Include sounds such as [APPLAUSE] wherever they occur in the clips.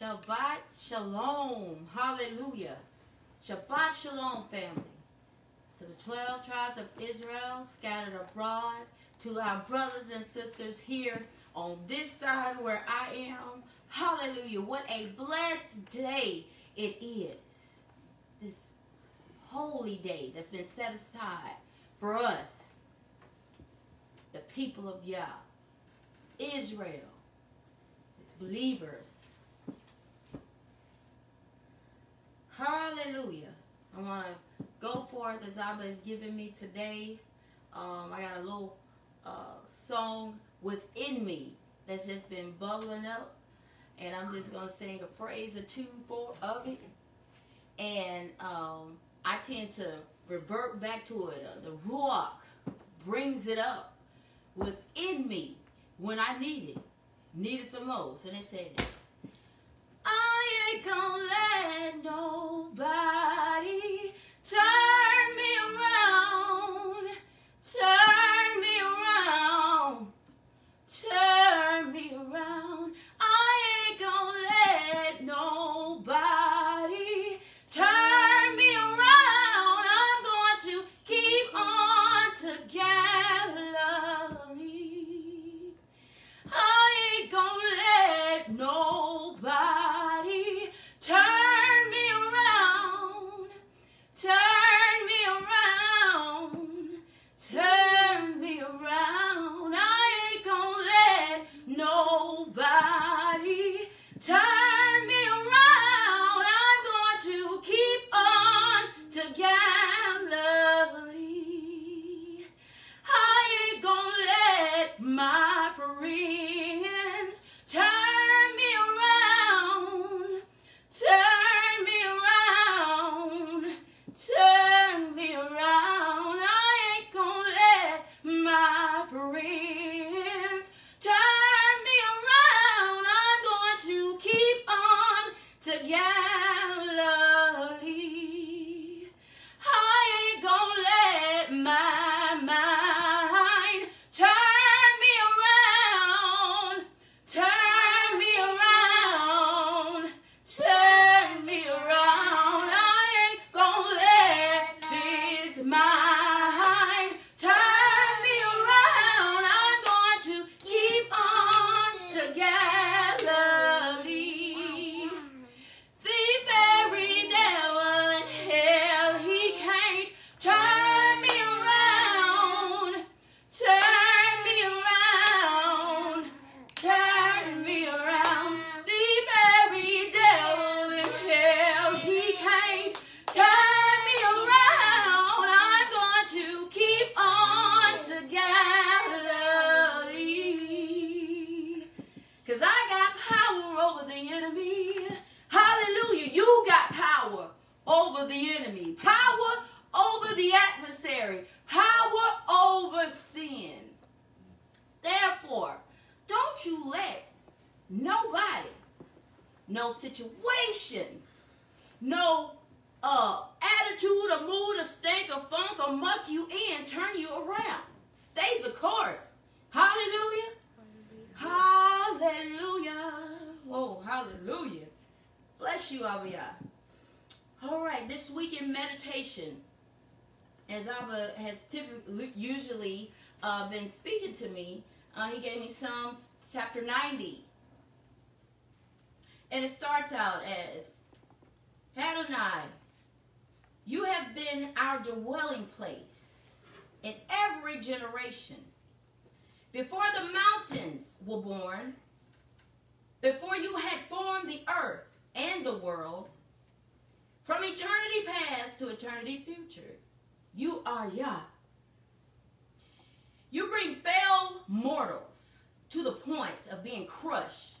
Shabbat Shalom. Hallelujah. Shabbat Shalom, family. To the 12 tribes of Israel scattered abroad, to our brothers and sisters here on this side where I am. Hallelujah. What a blessed day it is. This holy day that's been set aside for us, the people of Yah, Israel, its believers. Hallelujah. I want to go forth as Abba has given me today. Um, I got a little uh, song within me that's just been bubbling up. And I'm just going to sing a praise or two for of it. And um, I tend to revert back to it. Uh, the Ruach brings it up within me when I need it, need it the most. And it said gonna let nobody turn Yah. You bring failed mortals to the point of being crushed.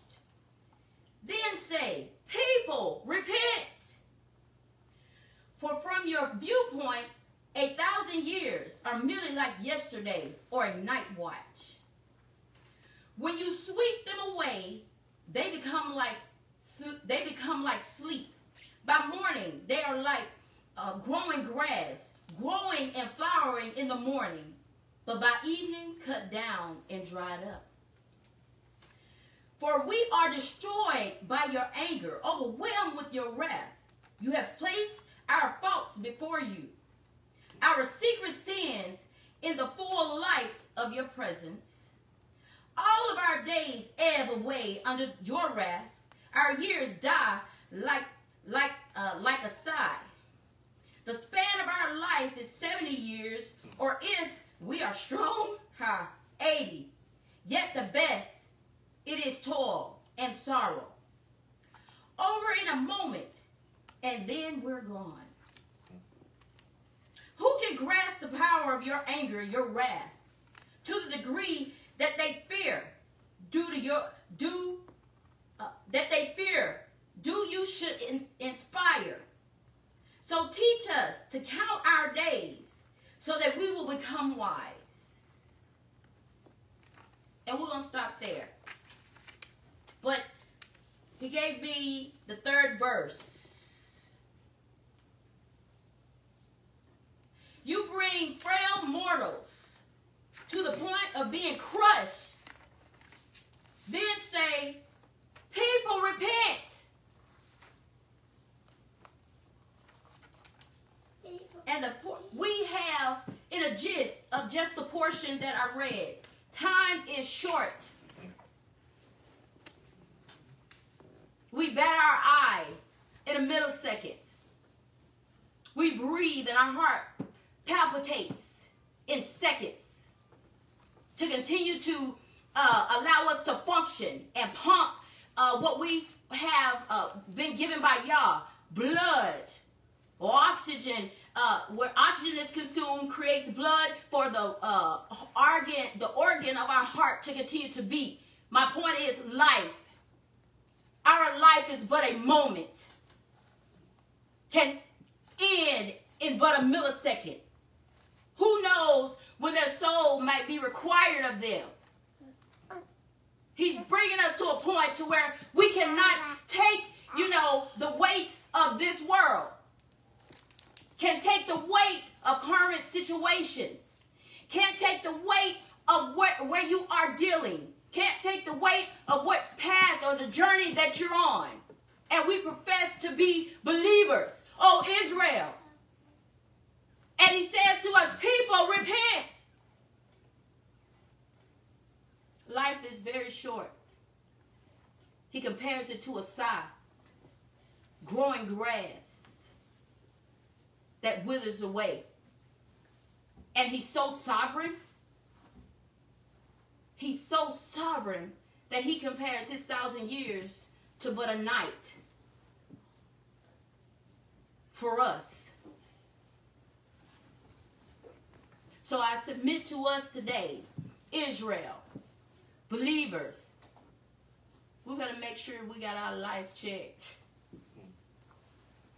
Then say, People, repent. For from your viewpoint, a thousand years are merely like yesterday or a night watch. When you sweep them away, they become like they become like sleep. By morning, they are like uh, growing grass, growing and flowering in the morning, but by evening, cut down and dried up. For we are destroyed by your anger, overwhelmed with your wrath. You have placed our faults before you, our secret sins in the full light of your presence. All of our days ebb away under your wrath. Our years die like like uh, like a sigh. The span of our life is 70 years, or if we are strong, ha, 80. Yet the best, it is toil and sorrow. Over in a moment, and then we're gone. Who can grasp the power of your anger, your wrath, to the degree that they fear, due to your do uh, that they fear, do you should in, inspire. So teach us to count our days, so that we will become wise. And we're gonna stop there. But he gave me the third verse. You bring frail mortals to the point of being crushed. Then say, People repent. And the we have in a gist of just the portion that I read. Time is short. We bat our eye in a millisecond. We breathe and our heart palpitates in seconds to continue to uh, allow us to function and pump uh, what we have uh, been given by Yah, blood oxygen, uh, where oxygen is consumed, creates blood for the uh, organ, the organ of our heart to continue to beat. My point is life. Our life is but a moment. Can end in but a millisecond. Who knows when their soul might be required of them? He's bringing us to a point to where we cannot take, you know, the weight of this world. Can take the weight of current situations. Can't take the weight of where, where you are dealing. Can't take the weight of what path or the journey that you're on. And we profess to be believers. Oh, Israel. And he says to us, people, repent. Life is very short. He compares it to a sigh, growing grass that withers away. And he's so sovereign. He's so sovereign that he compares his thousand years to but a night for us. So I submit to us today, Israel, believers, we better make sure we got our life checked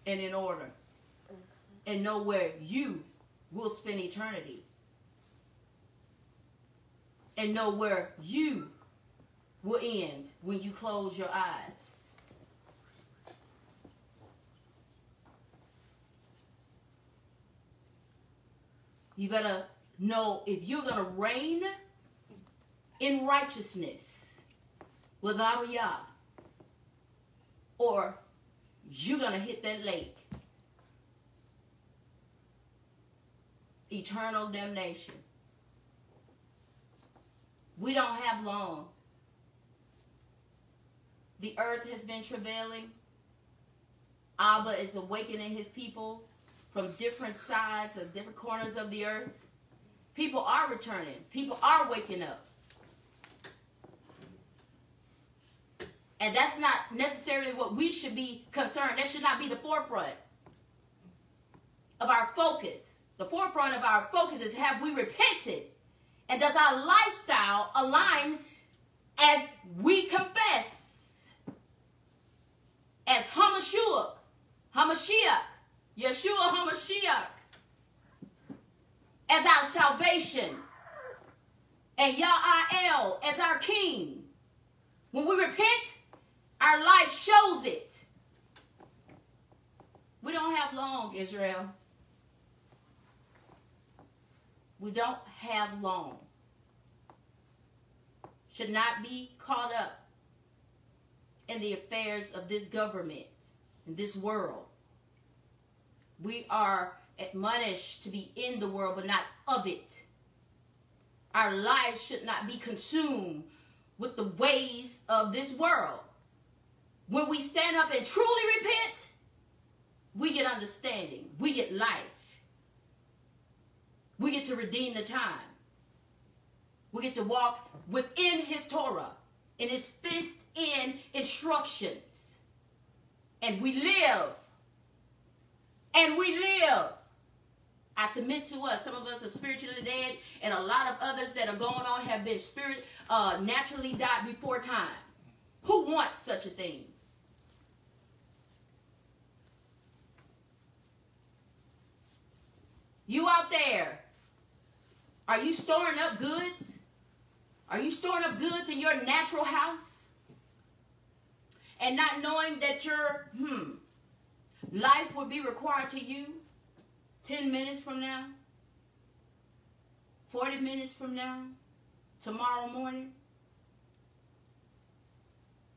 and in order and know where you will spend eternity and know where you will end when you close your eyes. You better know if you're going to reign in righteousness with Yah, or you're going to hit that lake. Eternal damnation. We don't have long. The earth has been travailing. Abba is awakening his people from different sides of different corners of the earth. People are returning. People are waking up. And that's not necessarily what we should be concerned. That should not be the forefront of our focus. The forefront of our focus is have we repented? And does our lifestyle align as we confess? As Hamashiach, Hamashiach, Yeshua Hamashiach, as our salvation, and Ya'el as our King. When we repent, our life shows it. We don't have long, Israel. We don't have long. Should not be caught up in the affairs of this government in this world. We are admonished to be in the world, but not of it. Our lives should not be consumed with the ways of this world. When we stand up and truly repent, we get understanding, we get life, we get to redeem the time, we get to walk within His Torah and His fenced in instructions, and we live. And we live. I submit to us. Some of us are spiritually dead, and a lot of others that are going on have been spirit uh, naturally died before time. Who wants such a thing? You out there, are you storing up goods? Are you storing up goods in your natural house? And not knowing that your hmm, life will be required to you 10 minutes from now, 40 minutes from now, tomorrow morning?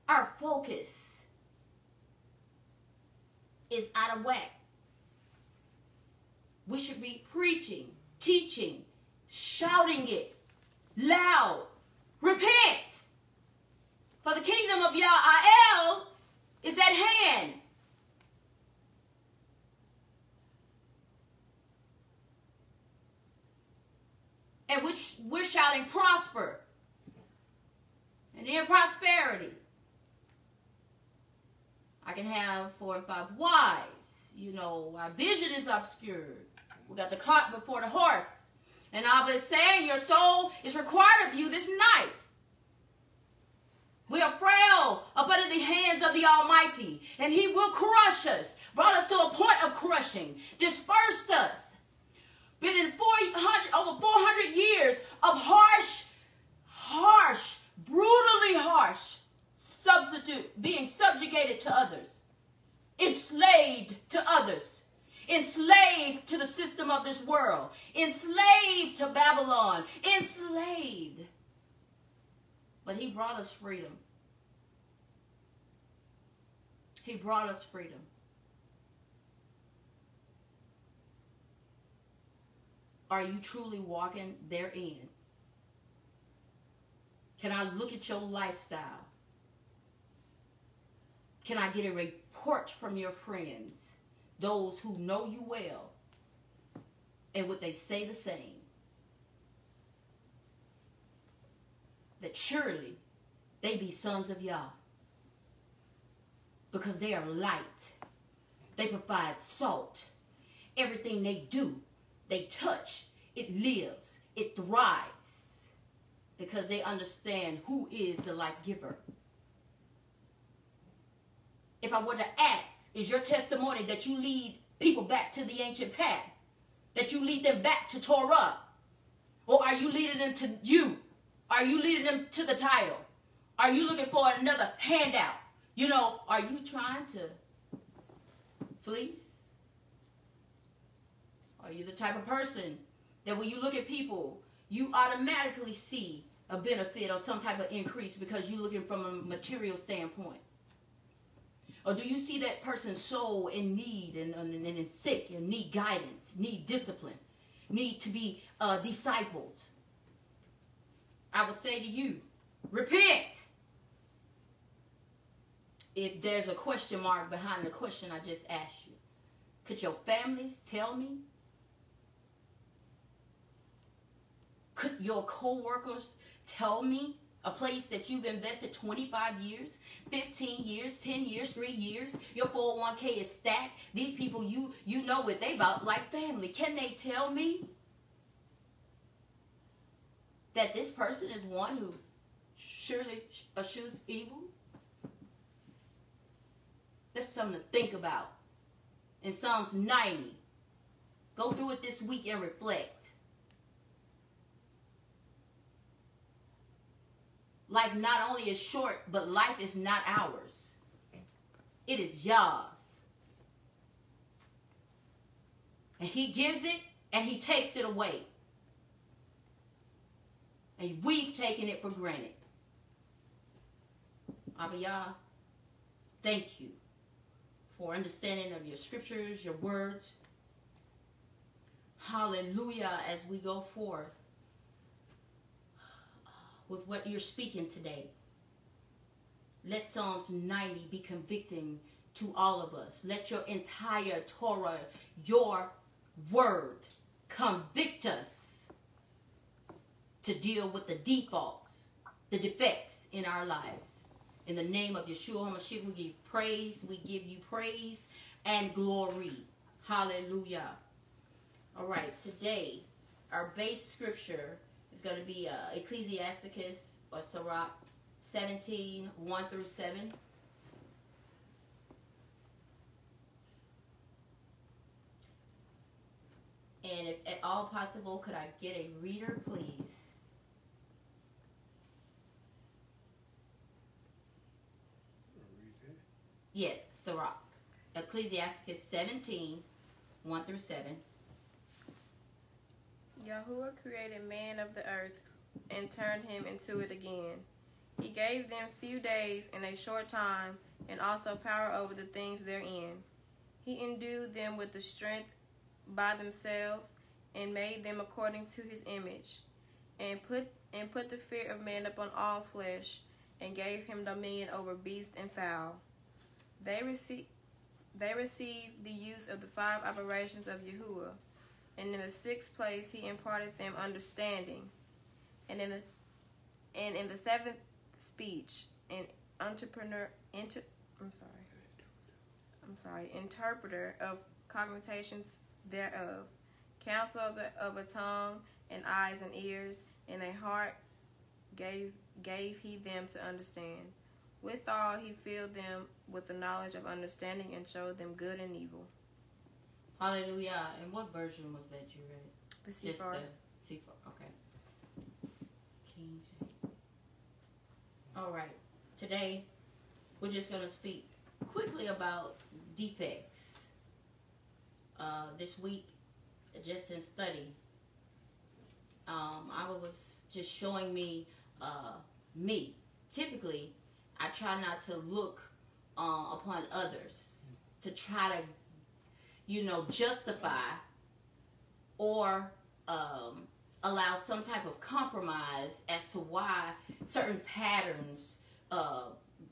Our focus is out of whack. We should be preaching, teaching, shouting it loud. Repent! For the kingdom of Yah'el is at hand. And which we're shouting prosper and in prosperity. I can have four and five wives. You know, our vision is obscured. We got the cart before the horse. And Abba is saying your soul is required of you this night. We are frail up under the hands of the Almighty, and He will crush us. Brought us to a point of crushing, dispersed us. Been in 400, over 400 years of harsh, harsh, brutally harsh substitute, being subjugated to others, enslaved to others enslaved to the system of this world, enslaved to Babylon, enslaved. But he brought us freedom. He brought us freedom. Are you truly walking therein? Can I look at your lifestyle? Can I get a report from your friends? Those who know you well, and would they say the same? That surely they be sons of Yah. Because they are light. They provide salt. Everything they do, they touch, it lives, it thrives. Because they understand who is the life giver. If I were to ask, is your testimony that you lead people back to the ancient path, that you lead them back to Torah? Or are you leading them to you? Are you leading them to the title? Are you looking for another handout? You know, are you trying to fleece? Are you the type of person that when you look at people, you automatically see a benefit or some type of increase because you're looking from a material standpoint? Or do you see that person's soul in need and, and, and sick and need guidance, need discipline, need to be uh, discipled? I would say to you, repent. If there's a question mark behind the question I just asked you, could your families tell me? Could your co-workers tell me a place that you've invested 25 years, 15 years, 10 years, 3 years, your 401k is stacked. These people, you you know what they about like family. Can they tell me that this person is one who surely eschews evil? That's something to think about. In Psalms 90, go through it this week and reflect. Life not only is short, but life is not ours. It is Yah's. And he gives it and he takes it away. And we've taken it for granted. Abba thank you for understanding of your scriptures, your words. Hallelujah, as we go forth with what you're speaking today. Let Psalms 90 be convicting to all of us. Let your entire Torah, your word, convict us to deal with the defaults, the defects in our lives. In the name of Yeshua HaMashiach, we give praise. We give you praise and glory. Hallelujah. All right, today, our base scripture is going to be uh, Ecclesiasticus or Sirach 17, 1 through 7. And if at all possible, could I get a reader, please? Yes, Sirach. Ecclesiasticus 17, 1 through 7. Yahuwah created man of the earth and turned him into it again. He gave them few days and a short time, and also power over the things therein. He endued them with the strength by themselves, and made them according to his image, and put and put the fear of man upon all flesh, and gave him dominion over beast and fowl. They received they received the use of the five operations of Yahuwah, and in the sixth place he imparted them understanding, and in the and in the seventh speech an entrepreneur inter I'm sorry I'm sorry interpreter of cogitations thereof, counsel of, the, of a tongue and eyes and ears and a heart gave gave he them to understand. Withal he filled them with the knowledge of understanding and showed them good and evil. Hallelujah. And what version was that you read? The Just Cepher. the Cepher. Okay. King James. All right. Today, we're just going to speak quickly about defects. Uh, this week, just in study, um, I was just showing me uh, me. Typically, I try not to look uh, upon others to try to, you know, justify or um, allow some type of compromise as to why certain patterns uh,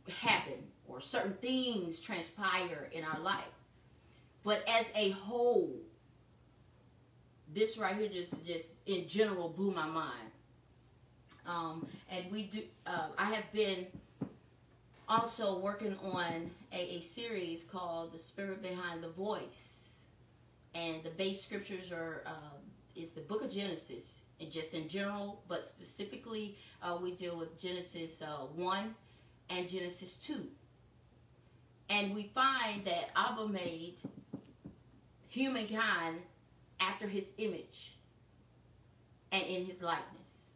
happen or certain things transpire in our life. But as a whole, this right here just just in general blew my mind. Um, and we do. Uh, I have been also working on a, a series called "The Spirit Behind the Voice," and the base scriptures are uh, is the Book of Genesis, and just in general, but specifically uh, we deal with Genesis uh, one and Genesis two, and we find that Abba made humankind after his image and in his likeness.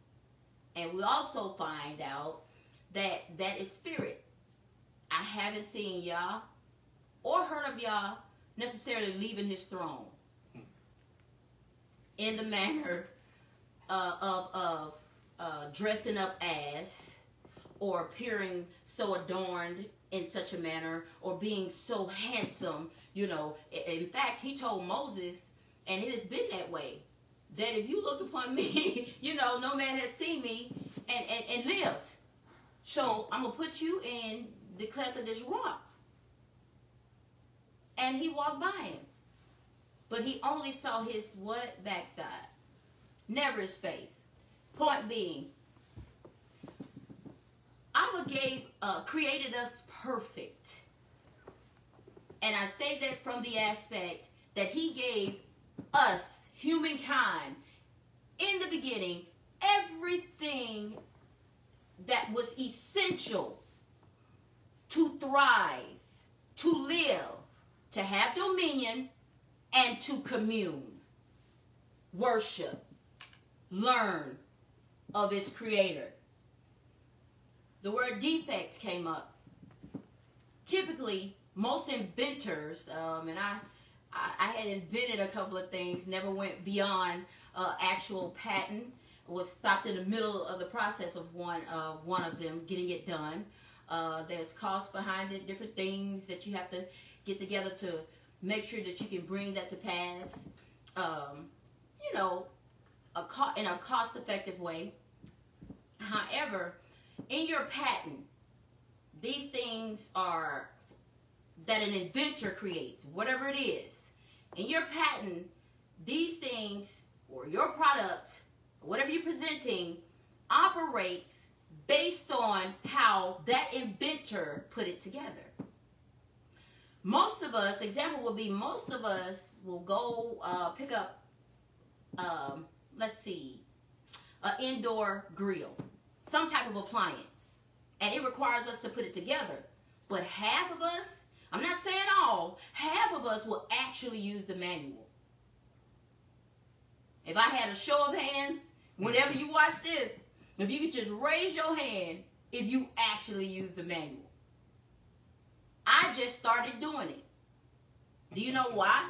And we also find out that that is spirit. I haven't seen Yah or heard of Yah necessarily leaving his throne. In the manner uh, of, of uh, dressing up as or appearing so adorned in such a manner or being so handsome you know. In fact he told moses and it has been that way that if you look upon me [LAUGHS] you know no man has seen me and, and, and lived. So i'm gonna put you in the cleft of this rock and he walked by him. But he only saw his what backside? Never his face. Point being Abba gave, uh, created us perfect. And I say that from the aspect that he gave us, humankind, in the beginning, everything that was essential to thrive, to live, to have dominion, and to commune, worship, learn of its creator the word defect came up. Typically, most inventors, um, and I, I, I had invented a couple of things, never went beyond uh, actual patent, was stopped in the middle of the process of one, uh, one of them getting it done. Uh, there's cost behind it, different things that you have to get together to make sure that you can bring that to pass. Um, you know, a co- in a cost-effective way. However, in your patent, these things are that an inventor creates, whatever it is. In your patent, these things or your product, whatever you're presenting, operates based on how that inventor put it together. Most of us, example would be most of us will go uh, pick up, um, let's see, an indoor grill, some type of appliance, and it requires us to put it together. But half of us, I'm not saying all, half of us will actually use the manual. If I had a show of hands, whenever you watch this, if you could just raise your hand if you actually use the manual. I just started doing it. Do you know why?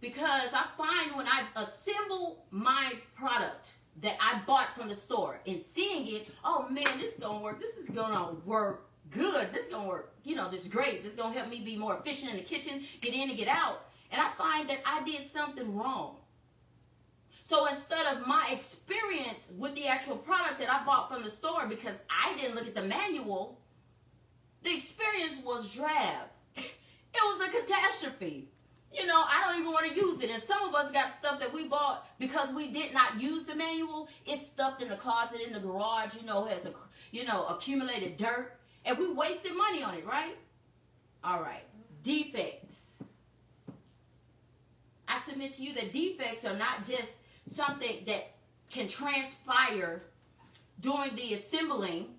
Because I find when I assemble my product that I bought from the store and seeing it, oh man, this is gonna work. This is gonna work good. This is gonna work, you know, this is great. This is gonna help me be more efficient in the kitchen, get in and get out. And I find that I did something wrong. So instead of my experience with the actual product that I bought from the store because I didn't look at the manual, the experience was drab. [LAUGHS] it was a catastrophe. You know, I don't even want to use it. And some of us got stuff that we bought because we did not use the manual. It's stuffed in the closet, in the garage, you know, has a, you know, accumulated dirt. And we wasted money on it, right? All right. Defects. I submit to you that defects are not just something that can transpire during the assembling.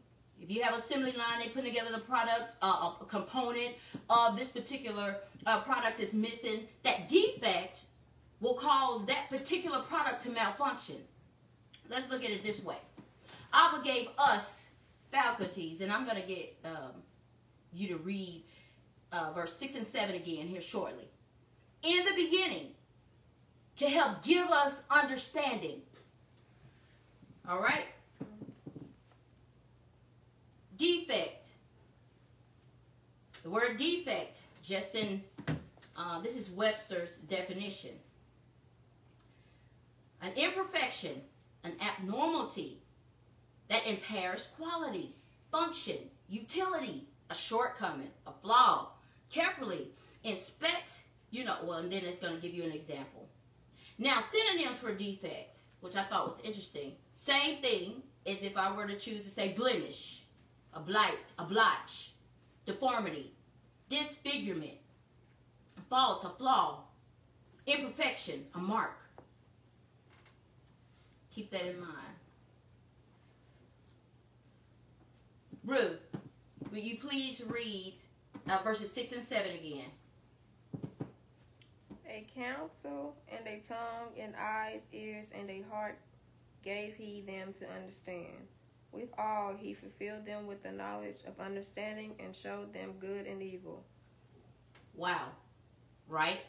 If you have assembly line, they put together the product, uh, a component of this particular uh, product is missing. That defect will cause that particular product to malfunction. Let's look at it this way. Abba gave us faculties, and I'm going to get um, you to read uh, verse 6 and 7 again here shortly. In the beginning, to help give us understanding. All right? Defect. The word defect, just in, uh, this is Webster's definition. An imperfection, an abnormality that impairs quality, function, utility, a shortcoming, a flaw. Carefully inspect, you know, well, and then it's going to give you an example. Now, synonyms for defect, which I thought was interesting. Same thing as if I were to choose to say blemish, a blight, a blotch, deformity, disfigurement, fault, a flaw, imperfection, a mark. Keep that in mind. Ruth, will you please read uh, verses 6 and 7 again? A counsel and a tongue and eyes, ears, and a heart gave he them to understand. With all he fulfilled them with the knowledge of understanding and showed them good and evil. Wow. Right?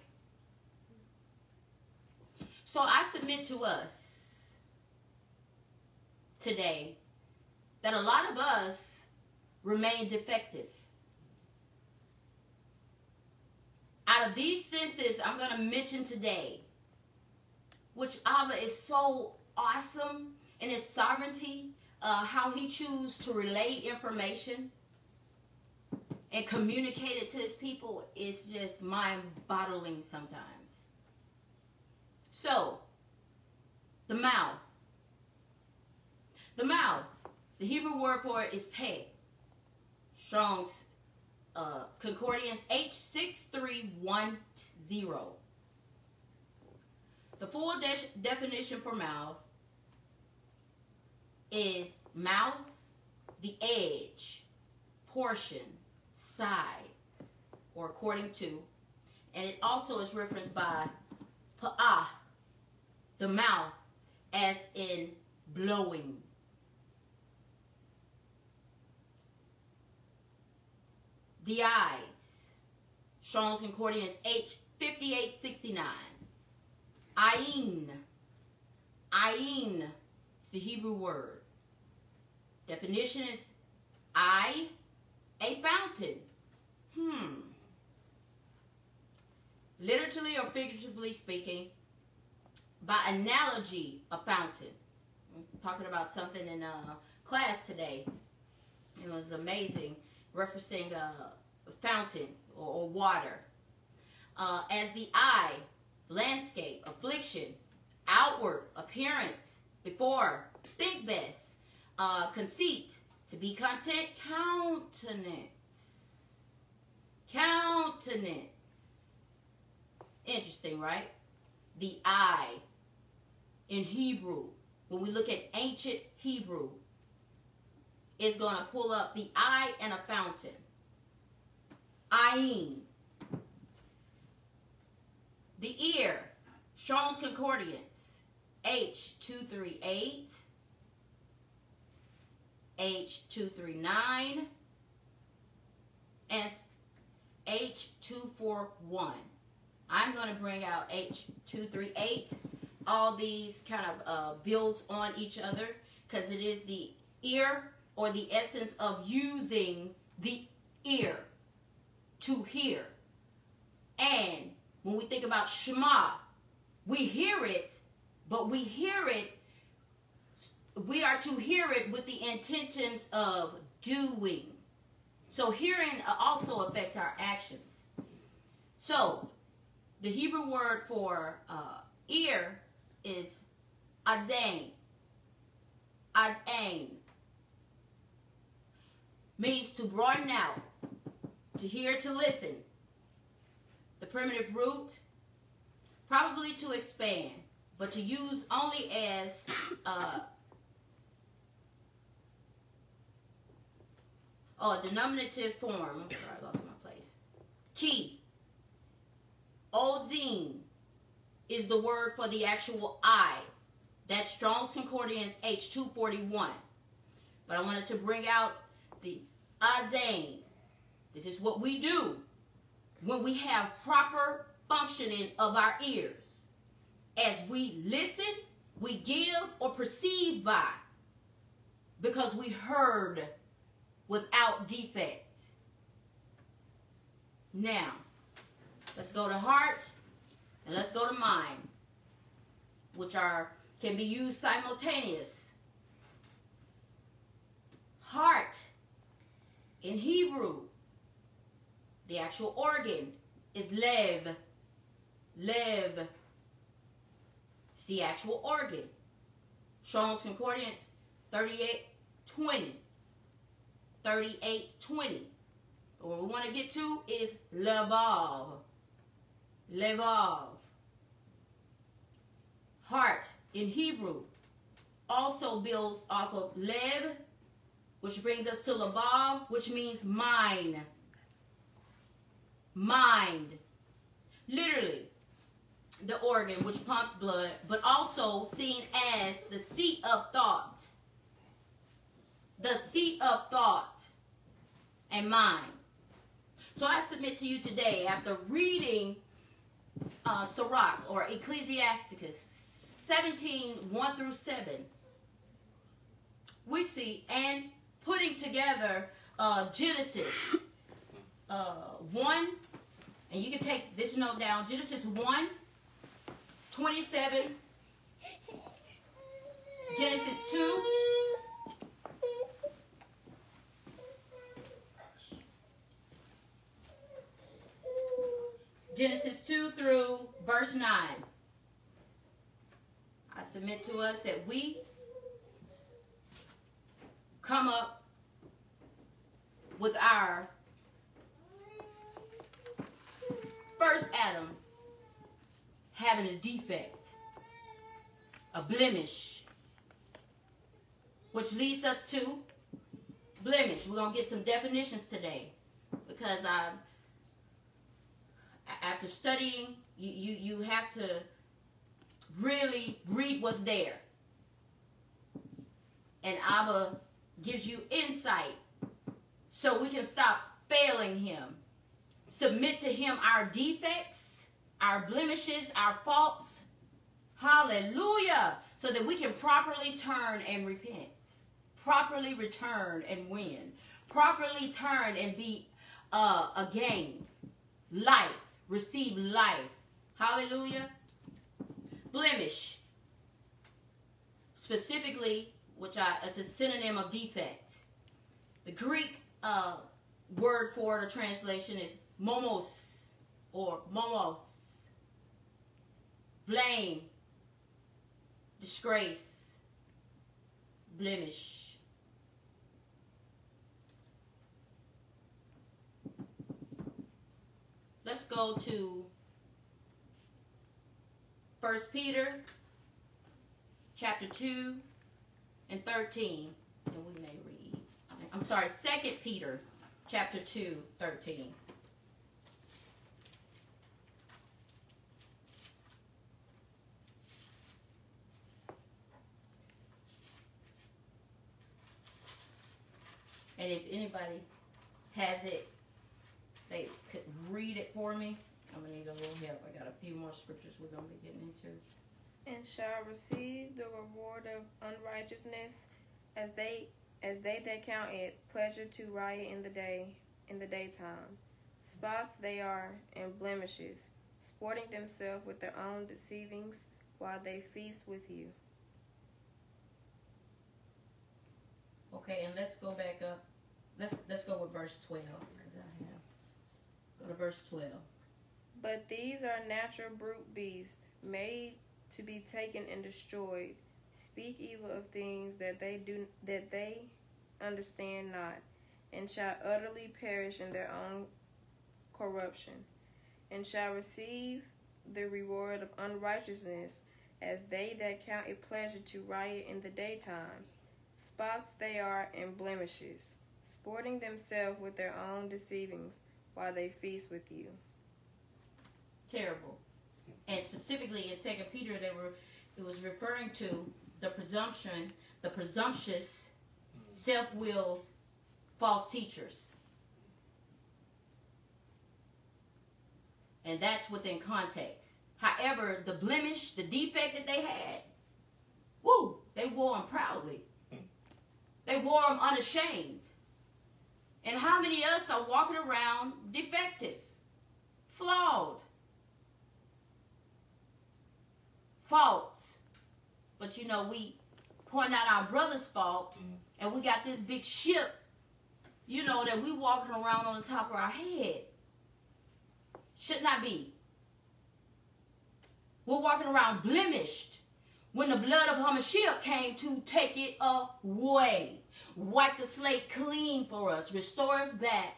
So I submit to us today that a lot of us remain defective. Out of these senses I'm going to mention today, which Abba is so awesome in his sovereignty, uh, how he chooses to relay information and communicate it to his people is just mind-boggling sometimes. So, the mouth. The mouth. The Hebrew word for it is peh. Strong's uh, Concordance H6310. The full de- definition for mouth is mouth, the edge, portion, side, or according to. And it also is referenced by pa'ah, the mouth, as in blowing. The eyes. Strong's Concordance H 5869. Ayin. Ayin is the Hebrew word. Definition is I a fountain? Hmm. Literally or figuratively speaking, by analogy, a fountain. I was talking about something in uh, class today. It was amazing, referencing uh, fountains or, or water. Uh, as the eye, landscape, affliction, outward appearance, before, think best, uh, conceit, to be content, countenance. Countenance. Interesting, right? The eye in Hebrew, when we look at ancient Hebrew, is going to pull up the eye and a fountain. Ayin. The ear, Strong's Concordance, H238, H239, and H241. I'm going to bring out H238. All these kind of uh, builds on each other because it is the ear or the essence of using the ear to hear. And when we think about Shema, we hear it, but we hear it, we are to hear it with the intentions of doing. So hearing also affects our actions. So the Hebrew word for uh, ear is azain. Azain means to broaden out, to hear, to listen. The primitive root, probably to expand, but to use only as uh, oh, denominative form. I'm sorry, I lost my place. Key. Ozine is the word for the actual eye. That's Strong's Concordance H241. But I wanted to bring out the azane. This is what we do when we have proper functioning of our ears. As we listen, we give or perceive by because we heard without defect. Now, let's go to heart and let's go to mind, which are can be used simultaneous. Heart in Hebrew, the actual organ is lev. Lev. It's the actual organ. Strong's Concordance 3820. 3820. But what we want to get to is levav. Levav. Heart in Hebrew also builds off of lev which brings us to Labab, which means mind. Mind. Literally, the organ which pumps blood, but also seen as the seat of thought. The seat of thought and mind. So I submit to you today, after reading uh, Sirach or Ecclesiasticus 17, 1 through 7, we see, and putting together uh, Genesis uh, 1, and you can take this note down Genesis 1, 27, Genesis 2. Genesis 2 through verse 9. I submit to us that we come up with our first Adam having a defect, a blemish, which leads us to blemish. We're going to get some definitions today because I, after studying, you, you, you have to really read what's there. And Abba gives you insight so we can stop failing him. Submit to him our defects, our blemishes, our faults. Hallelujah. So that we can properly turn and repent. Properly return and win. properly turn and be uh, gain. life, receive life. Hallelujah. Blemish, specifically, which I it's a synonym of defect. The Greek uh, word for the translation is momos or momos. Blame, disgrace, blemish. Let's go to First Peter chapter 2 and 13. And we may read. I'm sorry, Second Peter chapter 2, 13. And if anybody has it, they could read it for me. I'm gonna need a little help. I got a few more scriptures we're gonna be getting into. and shall receive the reward of unrighteousness as they as they that count it pleasure to riot in the day in the daytime spots they are and blemishes sporting themselves with their own deceivings while they feast with you Okay, and let's go back up. Let's let's go with verse twelve because I have go to verse twelve. but these are natural brute beasts made to be taken and destroyed. Speak evil of things that they do that they understand not and shall utterly perish in their own corruption and shall receive the reward of unrighteousness as they that count it pleasure to riot in the daytime. Spots they are and blemishes sporting themselves with their own deceivings while they feast with you Terrible, and specifically in Second Peter, they were it was referring to the presumption, the presumptuous, mm. self-willed, false teachers, and that's within context. However, the blemish, the defect that they had, woo, they wore them proudly. Hmm. They wore them unashamed. And how many of us are walking around defective, flawed, faults? But you know, we point out our brother's fault, and we got this big ship, you know, that we walking around on the top of our head. Should not be. We're walking around blemished when the blood of Hamashiach came to take it away. Wipe the slate clean for us. Restore us back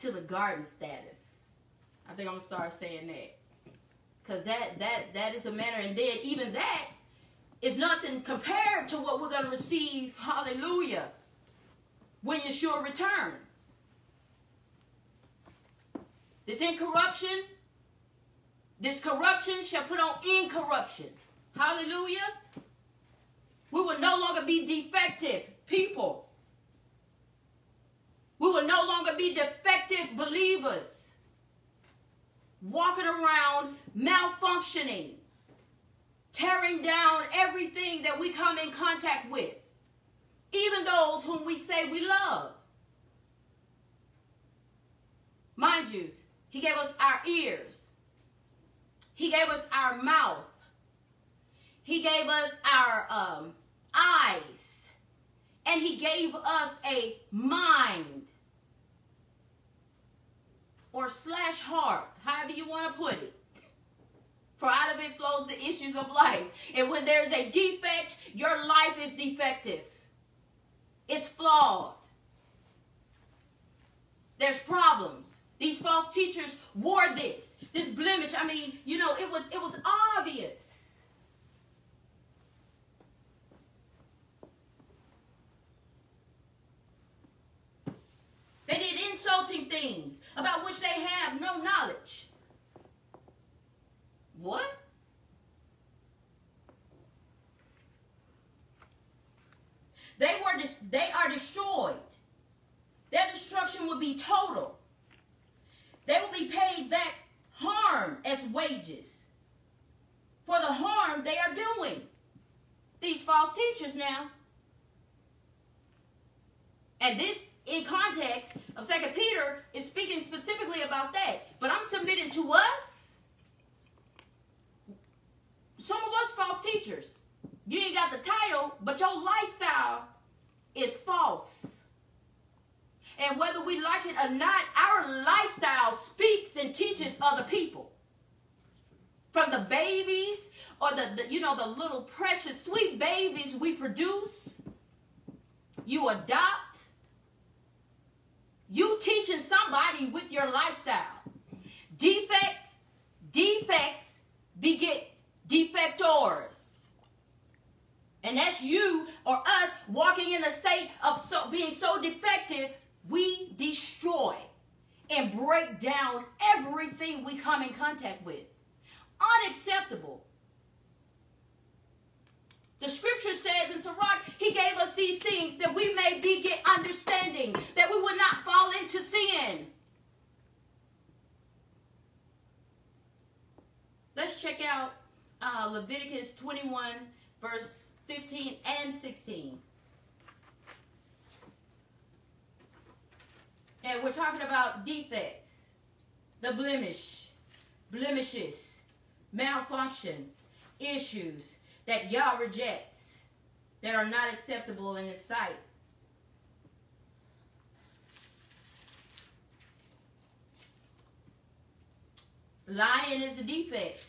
to the garden status. I think I'm gonna start saying that. Cause that that that is a manner, and then even that is nothing compared to what we're gonna receive, hallelujah, when Yeshua returns. This incorruption, this corruption shall put on incorruption. Hallelujah. We will no longer be defective people. We will no longer be defective believers. Walking around malfunctioning, tearing down everything that we come in contact with, even those whom we say we love. Mind you, He gave us our ears, He gave us our mouth, He gave us our um, eyes, and He gave us a mind or slash heart, however you want to put it. For out of it flows the issues of life. And when there's a defect, your life is defective. It's flawed. There's problems. These false teachers wore this. This blemish, I mean, you know, it was it was obvious. They did insulting things about which they have no knowledge. What? They were they are destroyed. Their destruction will be total. They will be paid back harm as wages for the harm they are doing. These false teachers now. And this, in context of Second Peter, is speaking specifically about that. But I'm submitting to us. Some of us false teachers. You ain't got the title, but your lifestyle is false. And whether we like it or not, our lifestyle speaks and teaches other people. From the babies or the, the, you know the little precious sweet babies we produce, you adopt, you teaching somebody with your lifestyle. Defects, defects beget defectors. And that's you or us walking in a state of so, being so defective, we destroy and break down everything we come in contact with. Unacceptable. The scripture says in Sirach, he gave us these things that we may be get understanding, that we would not fall into sin. Let's check out uh, Leviticus 21, verse 15 and 16. And we're talking about defects, the blemish, blemishes, malfunctions, issues that Yah rejects, that are not acceptable in His sight. Lying is a defect.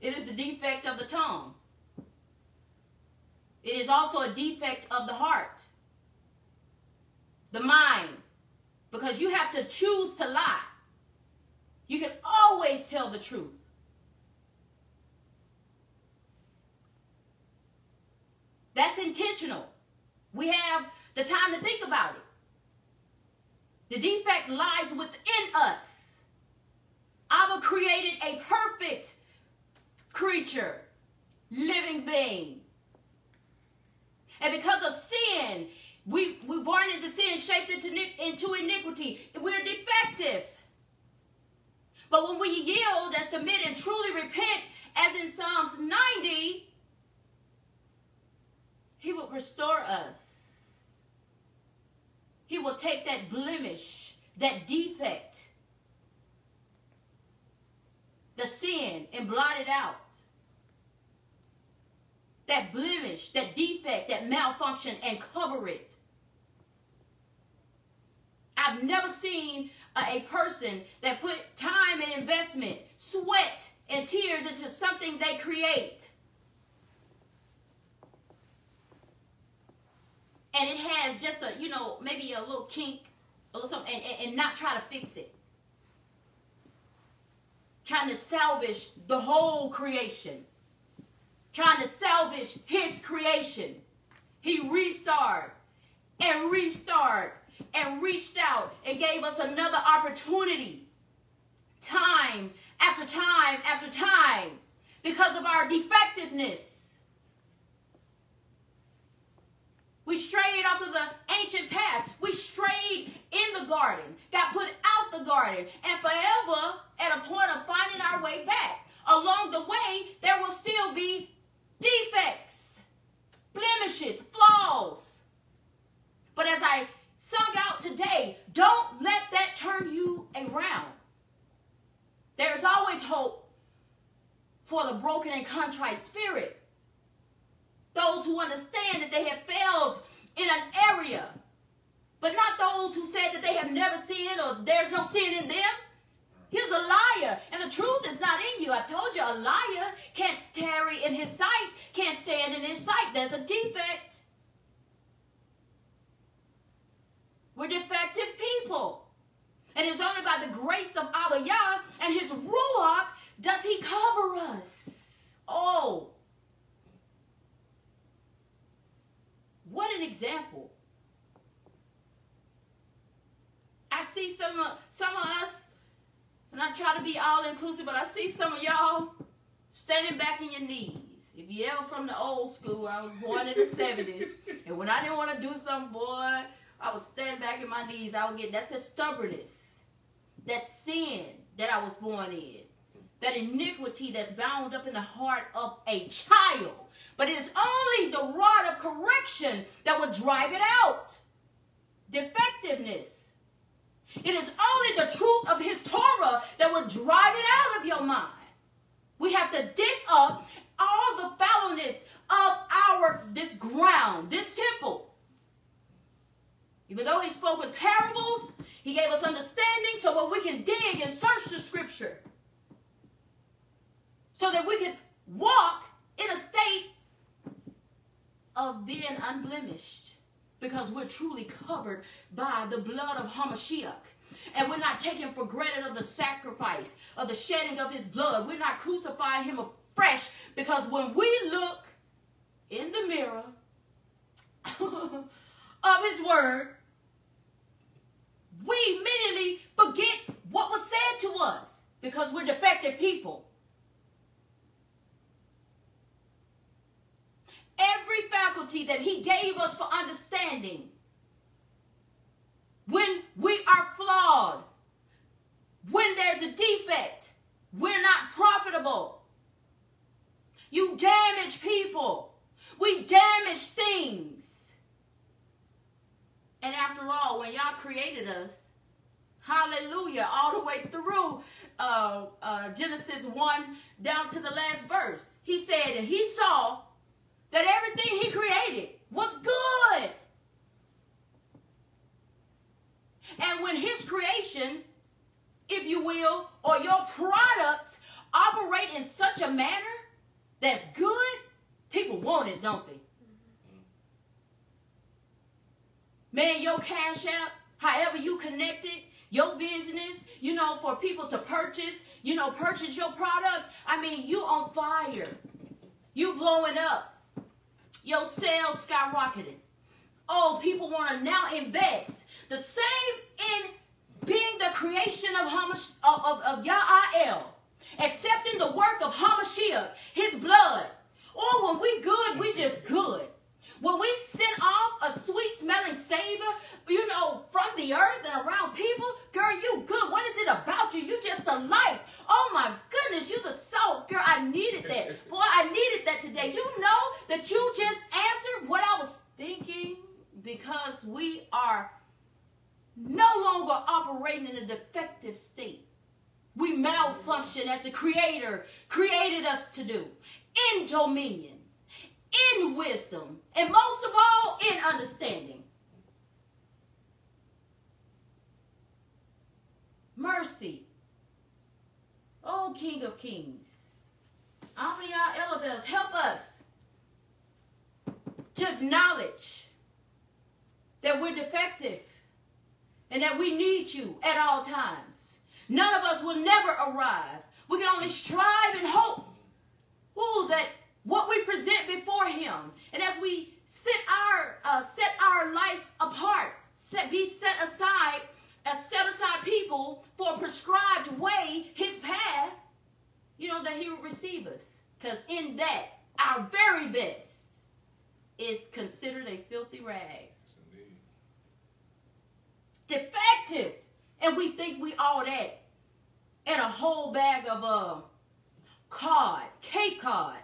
It is the defect of the tongue. It is also a defect of the heart, the mind, because you have to choose to lie. You can always tell the truth. That's intentional. We have the time to think about it. The defect lies within us. Abba created a perfect creature, living being. And because of sin, we, we born into sin, shaped into, into iniquity. We're defective. But when we yield and submit and truly repent, as in Psalms 90, he will restore us. He will take that blemish, that defect, the sin, and blot it out. That blemish, that defect, that malfunction, and cover it. I've never seen a, person that put time and investment, sweat, and tears into something they create and it has just a, you know, maybe a little kink, little something, and, and, and not try to fix it. Trying to salvage the whole creation. Trying to salvage his creation. He restarted and restarted and reached out and gave us another opportunity. Time after time after time because of our defectiveness. We strayed off of the ancient path. We strayed in the garden, got put out the garden, and forever at a point of finding our way back. Along the way, there will still be defects, blemishes, flaws. But as I sung out today, don't let that turn you around. There is always hope for the broken and contrite spirit. Those who understand that they have failed in an area, but not those who said that they have never sinned or there's no sin in them. He's a liar, and the truth is not in you. I told you, a liar can't tarry in his sight, can't stand in his sight. There's a defect. We're defective people. And it's only by the grace of Abba Yah and his Ruach does he cover us. Oh, What an example. I see some of some of us, and I try to be all inclusive, but I see some of y'all standing back in your knees. If you ever from the old school, I was born in the [LAUGHS] 70s, and when I didn't want to do something, boy, I would stand back in my knees. I would get that's the stubbornness, that sin that I was born in, that iniquity that's bound up in the heart of a child but it is only the rod of correction that will drive it out. defectiveness. It is only the truth of his Torah that will drive it out of your mind. We have to dig up all the foulness of our this ground, this temple. Even though he spoke with parables, he gave us understanding so that we can dig and search the scripture. So that we can walk in a state of being unblemished. Because we're truly covered by the blood of Hamashiach. And we're not taking for granted of the sacrifice, of the shedding of his blood. We're not crucifying him afresh because when we look in the mirror [LAUGHS] of his word, we immediately forget what was said to us because we're defective people. Every faculty that he gave us for understanding when we are flawed, when there's a defect, we're not profitable. You damage people. We damage things. And after all, when Yah created us, hallelujah, all the way through uh, uh, Genesis 1 down to the last verse, he said, and he saw that everything he created was good. And when his creation, if you will, or your products operate in such a manner that's good, people want it, don't they? Man, your cash app, however you connect it, your business, you know, for people to purchase, you know, purchase your product. I mean, you on fire. You blowing up. Your sales skyrocketed. Oh, people want to now invest. The same in being the creation of, Hamash, of, of, of accepting the work of Hamashiach, his blood. Or when we good, we just good. When we send off a sweet smelling savor, you know, from the earth and around people, girl, you good. What is it about you? You just the light. Oh my goodness, you the salt. Girl, I needed that. [LAUGHS] Boy, I needed that today. You know that you just answered what I was thinking because we are no longer operating in a defective state. We malfunction as the Creator created us to do in dominion, in wisdom, and most of all, in understanding. Mercy. Oh, King of Kings. Aliyah Elabels, help us to acknowledge that we're defective and that we need you at all times. None of us will never arrive. We can only strive and hope ooh, that what we present before him and as we set our uh, set our lives apart, set, be set aside as set aside people for a prescribed way, his path, you know, that he will receive us. Because in that, our very best is considered a filthy rag defective. And we think we all that. And a whole bag of uh, cod, Cape Cod.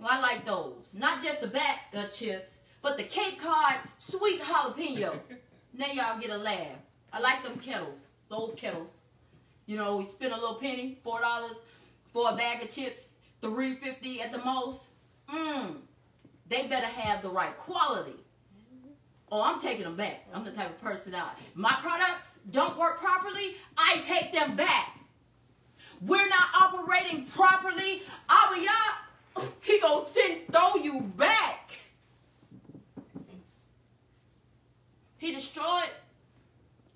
Well, I like those. Not just the back of chips, but the Cape Cod sweet jalapeno. [LAUGHS] now y'all get a laugh. I like them kettles, those kettles. You know, we spend a little penny, four dollars for a bag of chips, three fifty at the most. Mmm. They better have the right quality. Oh, I'm taking them back. I'm the type of person I. My products don't work properly. I take them back. We're not operating properly. Abba [LAUGHS] he gonna send throw you back. He destroyed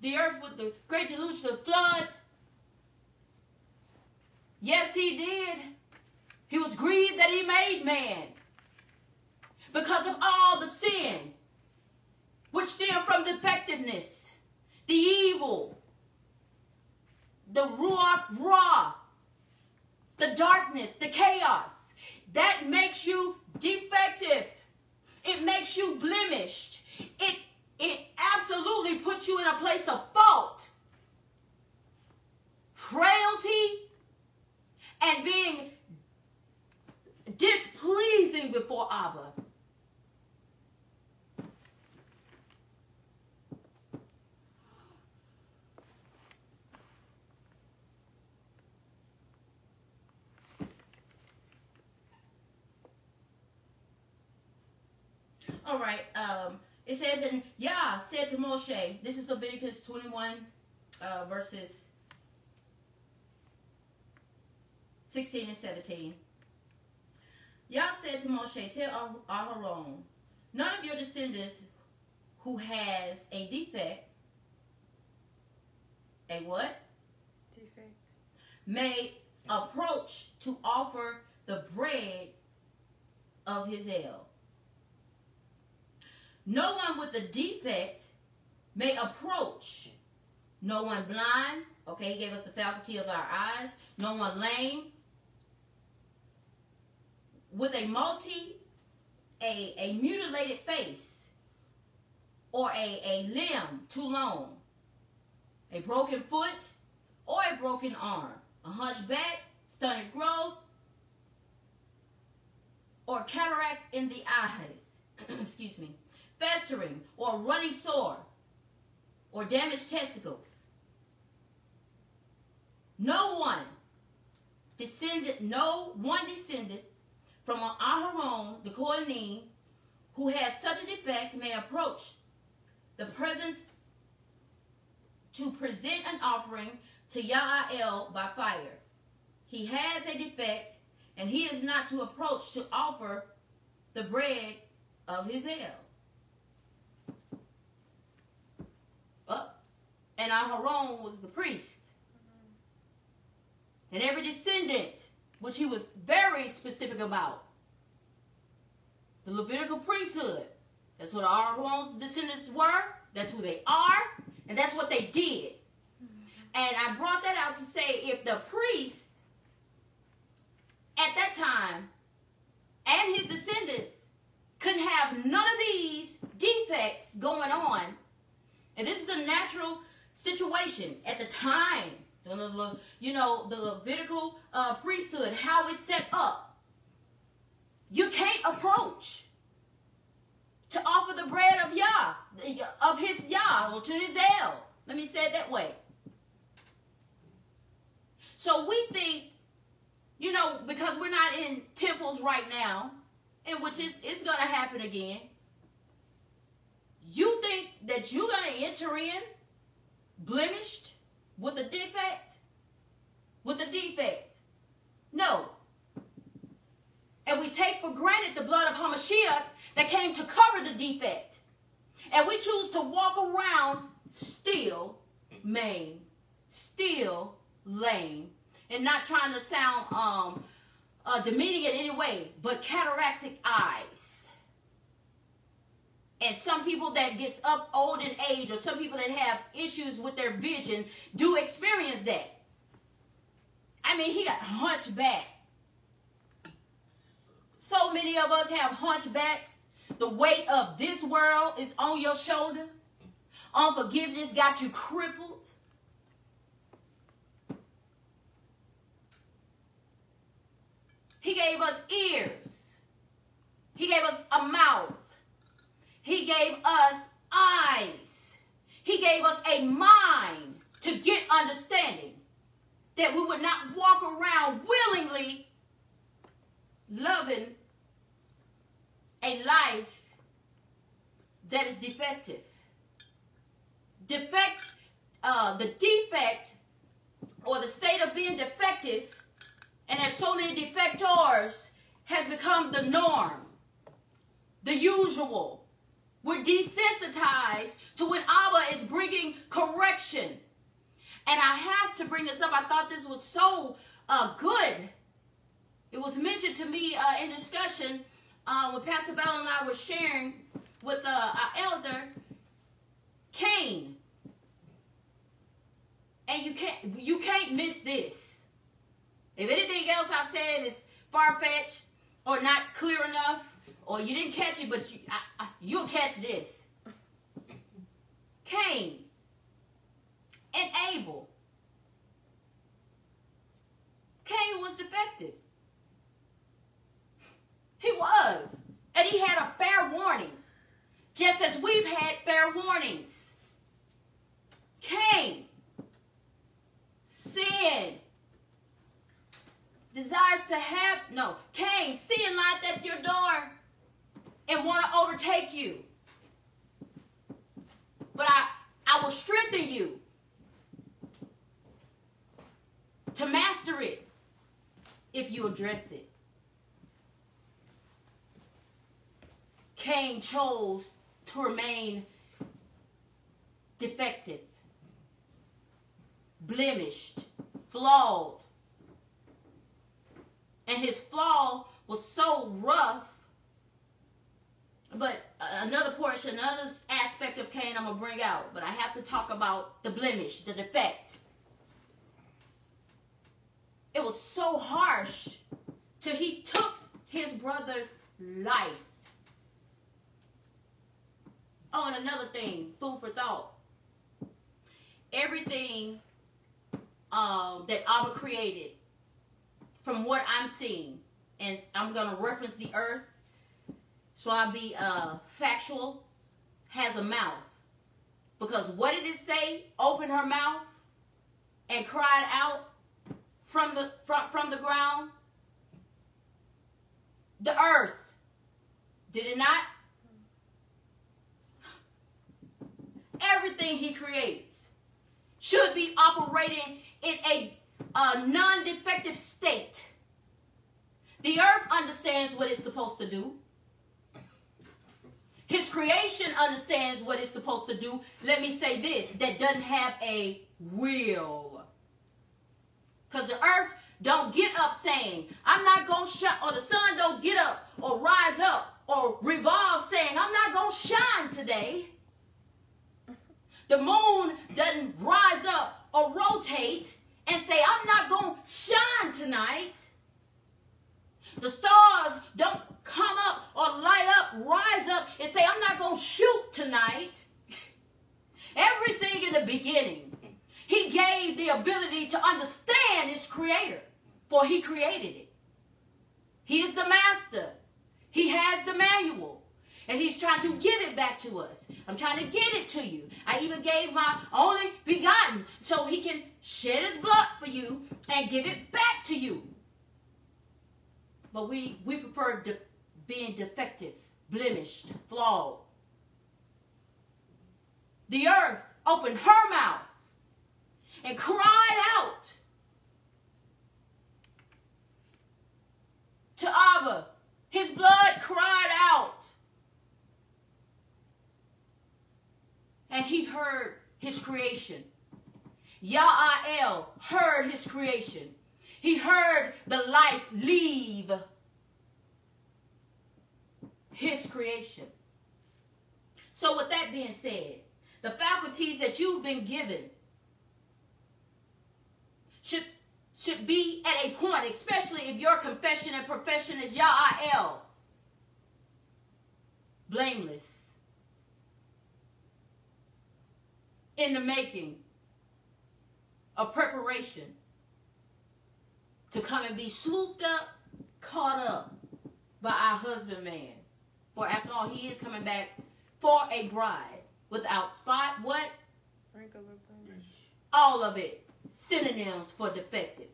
the earth with the great deluge of flood. Yes, he did. He was grieved that he made man because of all the sin which stem from defectiveness, the evil, the ruach ra, the darkness, the chaos. That makes you defective. It makes you blemished. It it absolutely puts you in a place of fault, frailty, and being displeasing before Abba. All right. Um, it says, and Yah said to Moshe, this is Leviticus 21, uh, verses 16 and 17. Yah said to Moshe, tell Aharon, none of your descendants who has a defect, a what? Defect. May approach to offer the bread of his el. No one with a defect may approach. No one blind. Okay, he gave us the faculty of our eyes. No one lame. With a multi, a, a mutilated face, or a, a limb too long, a broken foot, or a broken arm, a hunchback, stunted growth, or cataract in the eyes. [CLEARS THROAT] Excuse me festering or running sore or damaged testicles. No one descended, no one descended from an Aharon, the Kohanim, who has such a defect may approach the presence to present an offering to Yah'el by fire. He has a defect, and he is not to approach to offer the bread of his el. and Aharon was the priest. And every descendant, which he was very specific about, the Levitical priesthood. That's what Aharon's descendants were. That's who they are. And that's what they did. And I brought that out to say if the priest at that time and his descendants couldn't have none of these defects going on, and this is a natural situation at the time. You know, the Levitical uh, priesthood, how it's set up. You can't approach to offer the bread of Yah, of his Yah, or to his El. Let me say it that way. So we think, you know, because we're not in temples right now, and which is it's to happen again. You think that you're going to enter in blemished with a defect? With a defect? No. And we take for granted the blood of Hamashiach that came to cover the defect. And we choose to walk around still maimed, still lame, and not trying to sound um, uh, demeaning in any way, but cataractic eyes and some people that gets up old in age or some people that have issues with their vision do experience that. I mean he got hunchback so many of us have hunchbacks the weight of this world is on your shoulder. Unforgiveness got you crippled. He gave us ears. He gave us a mouth he gave us eyes. He gave us a mind to get understanding. That we would not walk around willingly loving a life that is defective. Defect, uh, the defect or the state of being defective, and there's so many defectors, has become the norm, the usual. We're desensitized to when Abba is bringing correction. And I have to bring this up. I thought this was so uh, good. It was mentioned to me uh, in discussion uh, when Pastor Bell and I were sharing with uh, our elder, Cain. And you can't you can't miss this. If anything else I've said is far fetched or not clear enough, or you didn't catch it, but you, I, I, you'll catch this. Cain and Abel. Cain was defective. He was. And he had a fair warning. Just as we've had fair warnings. Cain, sin, desires to have, no, Cain, sin lied at your door and want to overtake you. But I, I will strengthen you to master it if you address it. Cain chose to remain defective, blemished, flawed. And his flaw was so rough but another portion, another aspect of Cain I'm going to bring out. But I have to talk about the blemish, the defect. It was so harsh till he took his brother's life. Oh, and another thing, food for thought. Everything um, that Abba created, from what I'm seeing, and I'm going to reference the earth, so I'll be uh, factual, has a mouth. Because what did it say? Open her mouth and cried out from the from, from the ground. The earth. Did it not? everything he creates should be operating in a, a non-defective state. The earth understands what it's supposed to do. His creation understands what it's supposed to do. Let me say this, that doesn't have a will. Because the earth don't get up saying, I'm not going to shine, or the sun don't get up or rise up or revolve saying, I'm not going to shine today. The moon doesn't rise up or rotate and say, I'm not going to shine tonight. The stars don't come up or light up, rise up, and say, I'm not going to shoot tonight. [LAUGHS] Everything in the beginning, he gave the ability to understand its creator, for he created it. He is the master. He has the manual. And he's trying to give it back to us. I'm trying to get it to you. I even gave my only begotten so he can shed his blood for you and give it back to you. But we, we prefer de- being defective, blemished, flawed. The earth opened her mouth and cried out to Abba. His blood cried out. and he heard his creation. Ya'el heard his creation. He heard the life leave his creation. So with that being said, the faculties that you've been given should should be at a point, especially if your confession and profession is Ya'el, blameless in the making of preparation to come and be swooped up, caught up by our husbandman. For after all, he is coming back for a bride without spot. What? All of it. Synonyms for defective.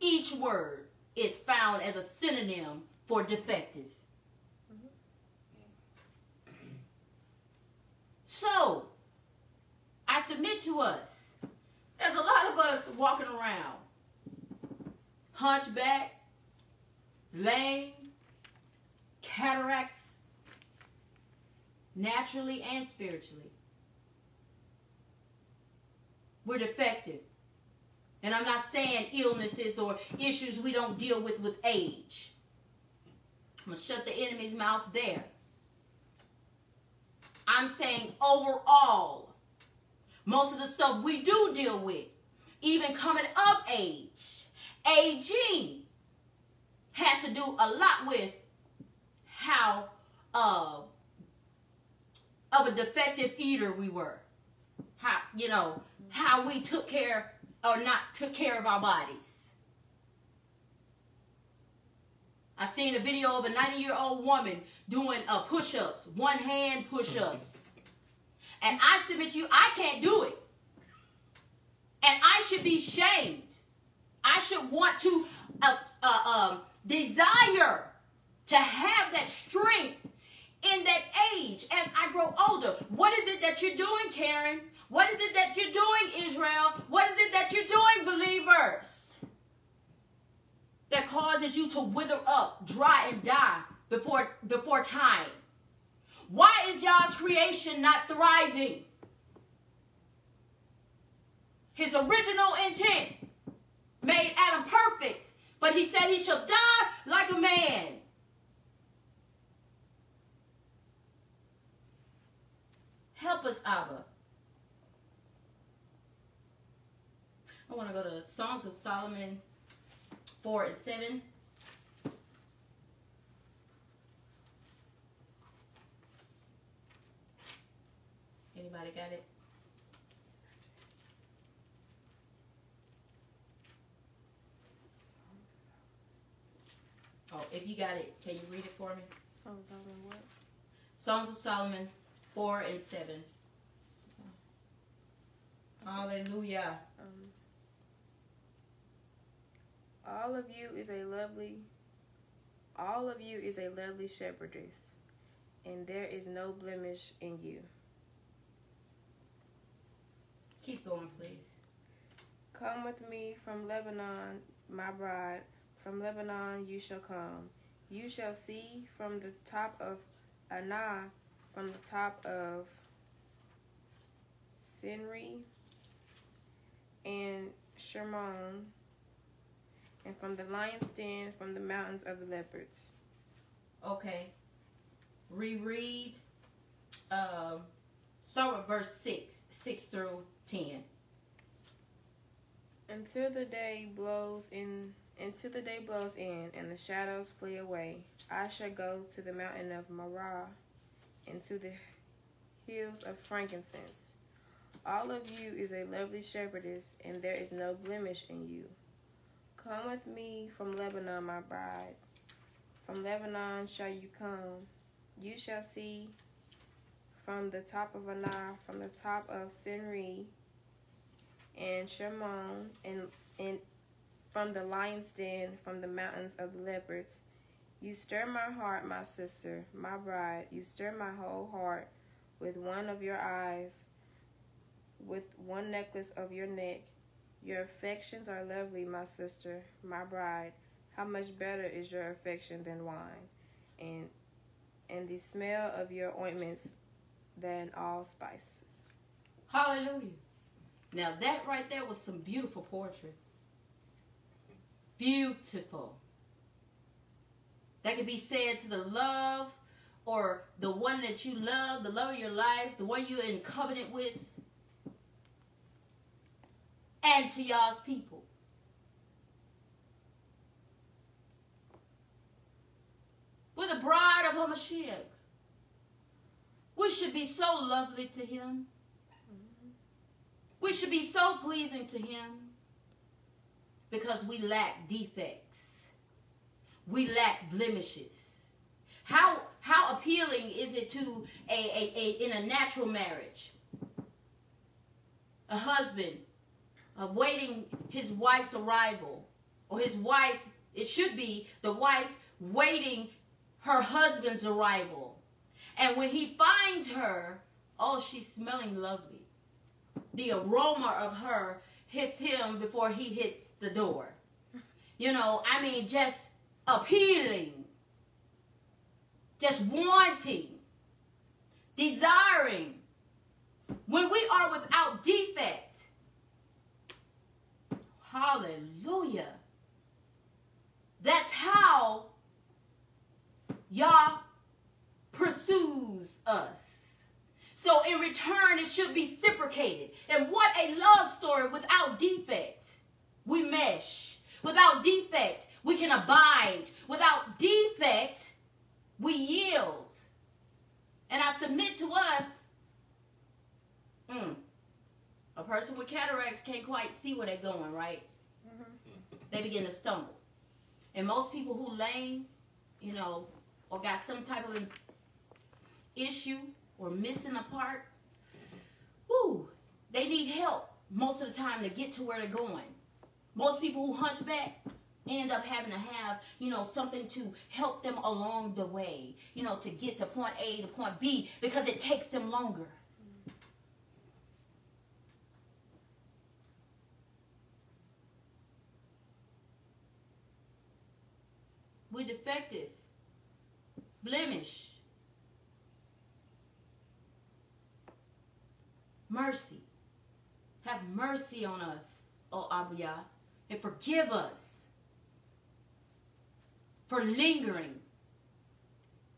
Each word is found as a synonym for defective. So, I submit to us, there's a lot of us walking around hunchback, lame, cataracts, naturally and spiritually. We're defective. And I'm not saying illnesses or issues we don't deal with with age. I'm going to shut the enemy's mouth there. I'm saying overall, most of the stuff we do deal with, even coming of age, aging, has to do a lot with how uh, of a defective eater we were. How, you know, how we took care or not took care of our bodies. I seen a video of a 90 year old woman doing uh, push ups, one hand push ups. And I submit you, I can't do it. And I should be shamed. I should want to uh, uh, um, desire to have that strength in that age as I grow older. What is it that you're doing, Karen? What is it that you're doing, Israel? What is it that you're doing, believers? that causes you to wither up, dry, and die before, before time? Why is y'all's creation not thriving? His original intent made Adam perfect, but he said he shall die like a man. Help us, Abba. I want to go to Songs of Solomon 4 and 7. Anybody got it? Oh, if you got it, can you read it for me? Songs of Solomon what? Songs of Solomon 4 and 7. Hallelujah. Um, all of you is a lovely, all of you is a lovely shepherdess, and there is no blemish in you. Keep going, please. Come with me from Lebanon, my bride. From Lebanon you shall come. You shall see from the top of Anah, from the top of Senir and Shermon, and from the lion's den, from the mountains of the leopards. Okay. Reread. Um, start with verse 6, 6 through 10. Until the day blows in until the day blows in and the shadows flee away, I shall go to the mountain of Marah and to the hills of frankincense. All of you is a lovely shepherdess, and there is no blemish in you. Come with me from Lebanon, my bride. From Lebanon shall you come. You shall see from the top of Anah, from the top of Senir and Shermon, and, and from the lion's den, from the mountains of the leopards. You stir my heart, my sister, my bride. You stir my whole heart with one of your eyes, with one necklace of your neck. Your affections are lovely, my sister, my bride. How much better is your affection than wine, and and the smell of your ointments than all spices. Hallelujah. Now that right there was some beautiful poetry. Beautiful. That could be said to the love or the one that you love, the love of your life, the one you're in covenant with, and to Yah's people. We're the bride of Hamashiach. We should be so lovely to him. We should be so pleasing to him because we lack defects. We lack blemishes. How how appealing is it to a, a, a in a natural marriage? A husband uh, awaiting his wife's arrival, or his wife, it should be the wife waiting her husband's arrival. And when he finds her, oh, she's smelling lovely. The aroma of her hits him before he hits the door. You know, I mean, just appealing, just wanting, desiring. When we are without defect, hallelujah. That's how Yah pursues us. So in return, it should be reciprocated. And what a love story without defect. We mesh. Without defect, we can abide. Without defect, we yield. And I submit to us, mm, a person with cataracts can't quite see where they're going, right? Mm-hmm. They begin to stumble. And most people who lame, you know, or got some type of issue or missing a part, whoo, they need help most of the time to get to where they're going. Most people who hunchback end up having to have, you know, something to help them along the way, you know, to get to point A to point B because it takes them longer. We're defective. Blemish. Mercy. Have mercy on us, O Abiyah, and forgive us for lingering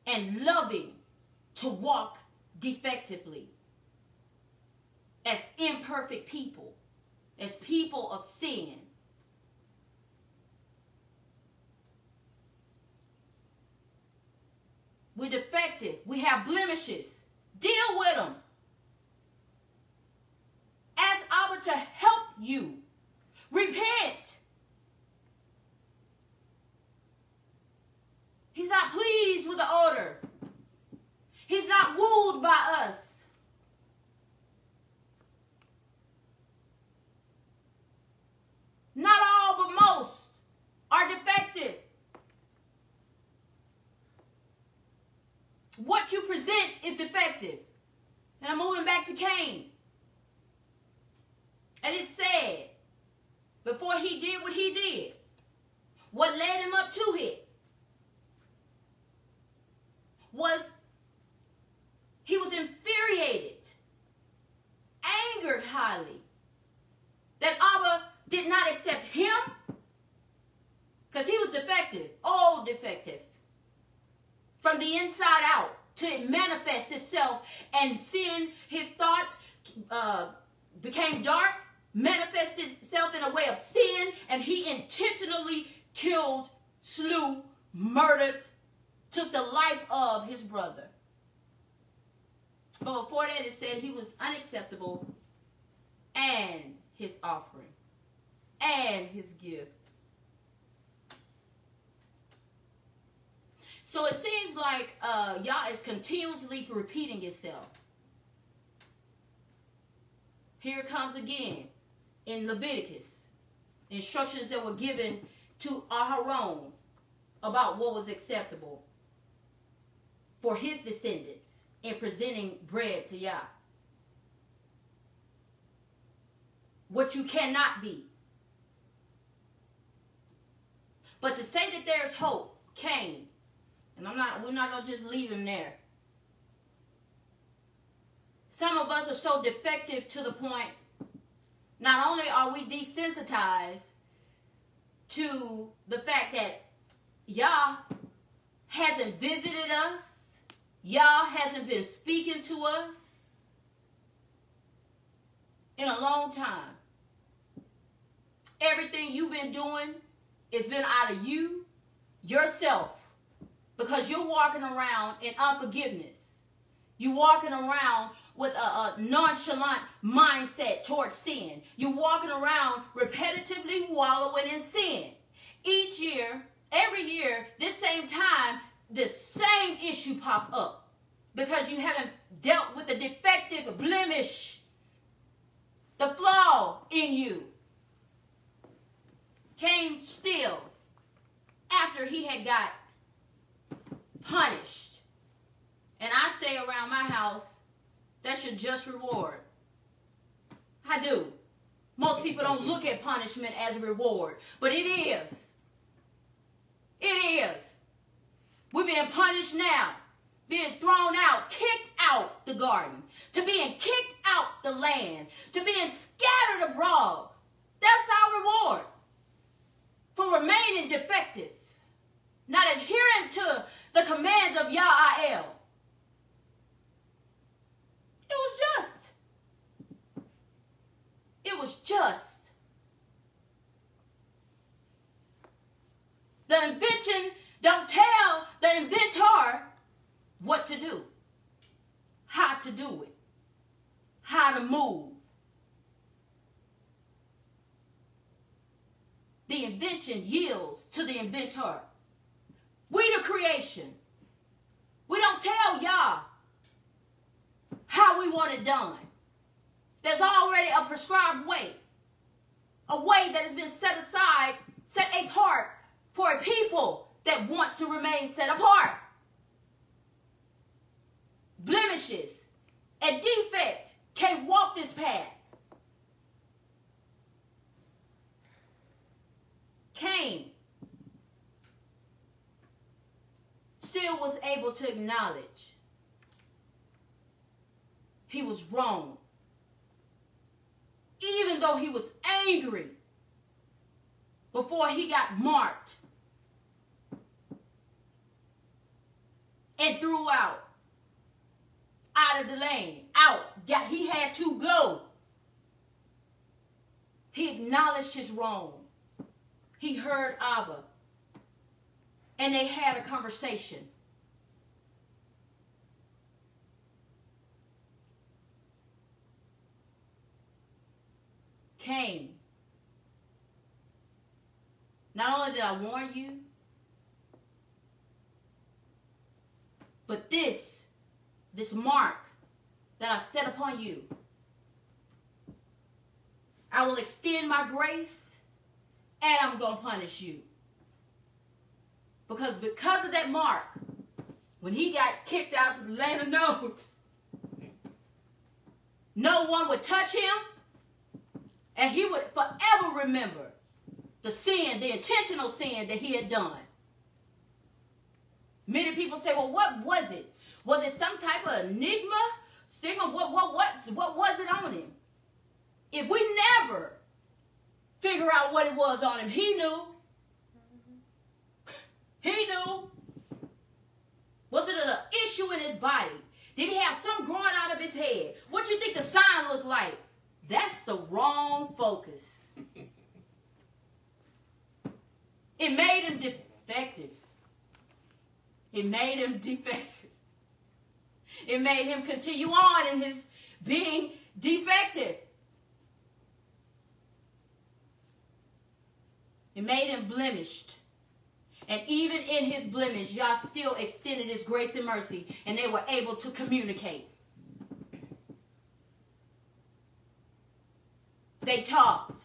and loving to walk defectively as imperfect people, as people of sin. We're defective. We have blemishes. Deal with them. Ask Abba to help you. Repent. He's not pleased with the odor. He's not wooed by us. Not all, but most are defective. What you present is defective. And I'm moving back to Cain. And it said, before he did what he did, what led him up to it was he was infuriated, angered highly that Abba did not accept him because he was defective, all defective, from the inside out to manifest itself and seeing his thoughts uh, became dark, manifested itself in a way of sin, and he intentionally killed, slew, murdered, took the life of his brother. But before that, it said he was unacceptable and his offering and his gifts. So it seems like uh, Yah is continuously repeating itself. Here it comes again in Leviticus. Instructions that were given to Aharon about what was acceptable for his descendants in presenting bread to Yah. What you cannot be. But to say that there's hope, Cain, and I'm not we're not gonna just leave him there. Some of us are so defective to the point, not only are we desensitized to the fact that Yah hasn't visited us, Yah hasn't been speaking to us in a long time. Everything you've been doing it's been out of you, yourself, because you're walking around in unforgiveness. You're walking around with a, a, nonchalant mindset towards sin. You're walking around repetitively wallowing in sin. Each year, every year, this same time, the same issue pop up because you haven't dealt with the defective blemish, the flaw in you Cain still after he had got punished. And I say around my house, that's your just reward. I do. Most people don't look at punishment as a reward, but it is. It is. We're being punished now, being thrown out, kicked out the garden, to being kicked out the land, to being scattered abroad. That's our reward for remaining defective, not adhering to the commands of Yah'el. It was just. It was just. The invention don't tell the inventor what to do, how to do it, how to move. the invention yields to the inventor. We the creation. We don't tell Yah how we want it done. There's already a prescribed way. A way that has been set aside, set apart for a people that wants to remain set apart. Blemishes, a defect can't walk this path. Cain still was able to acknowledge he was wrong, even though he was angry before he got marked and threw out out of the lane, out. Got, he had to go. He acknowledged his wrong. He heard Abba. And they had a conversation. Cain. Not only did I warn you, but this, this mark that I set upon you, I will extend my grace and I'm going to punish you. Because because of that mark, when he got kicked out to the land of Nod, no one would touch him, and he would forever remember the sin, the intentional sin that he had done. Many people say, well, what was it? Was it some type of enigma? Stigma? What, what, what, what was it on him? If we never figure out what it was on him, he knew. He knew. Was it an issue in his body? Did he have some growing out of his head? What do you think the sign looked like? That's the wrong focus. [LAUGHS] It made him defective. It made him [LAUGHS] defective. It made him continue on in his being defective. It made him blemished. And even in his blemish, Yah still extended his grace and mercy, and they were able to communicate. They talked.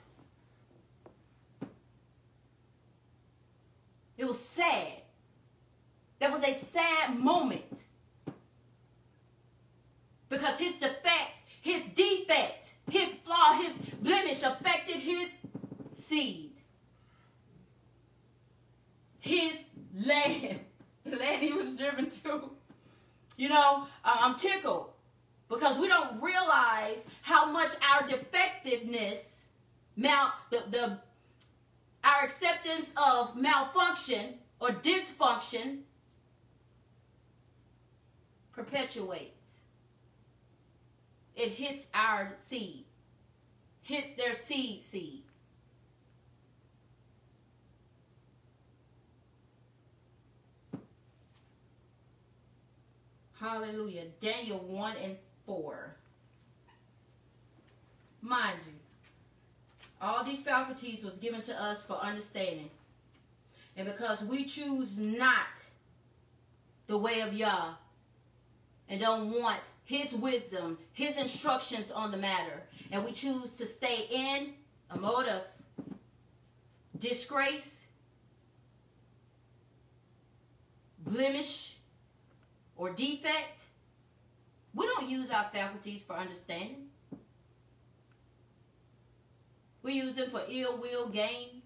It was sad. That was a sad moment. Because his defect, his defect, his flaw, his blemish affected his seed. His land, [LAUGHS] the land he was driven to. You know, I'm tickled because we don't realize how much our defectiveness, mal, the, the our acceptance of malfunction or dysfunction perpetuates. It hits our seed, hits their seed seed. Hallelujah. Daniel 1 and 4. Mind you, all these faculties was given to us for understanding. And because we choose not the way of Yah and don't want his wisdom, his instructions on the matter, and we choose to stay in a mode of disgrace, blemish, or defect, we don't use our faculties for understanding. We use them for ill will gain.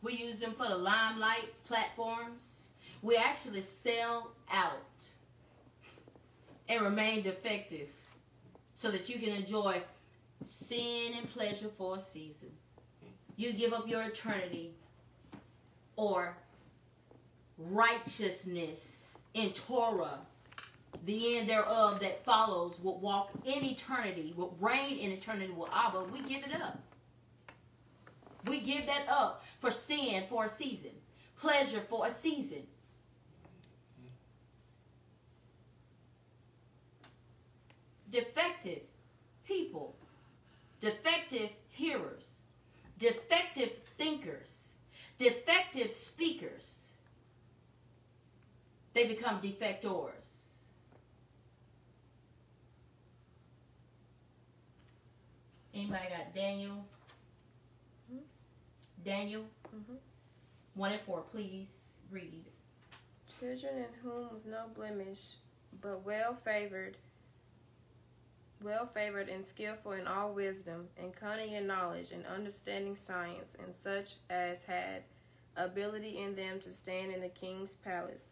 We use them for the limelight platforms. We actually sell out and remain defective so that you can enjoy sin and pleasure for a season. You give up your eternity or righteousness in Torah, the end thereof that follows will walk in eternity, will reign in eternity with Abba. We give it up. We give that up for sin for a season, pleasure for a season. Defective people, defective hearers, defective thinkers, defective speakers, they become defectors. Anybody got Daniel? Daniel Mhm. 1 and 4, please read. Children in whom was no blemish, but well favored, well favored and skillful in all wisdom, and cunning in knowledge, and understanding science, and such as had ability in them to stand in the king's palace.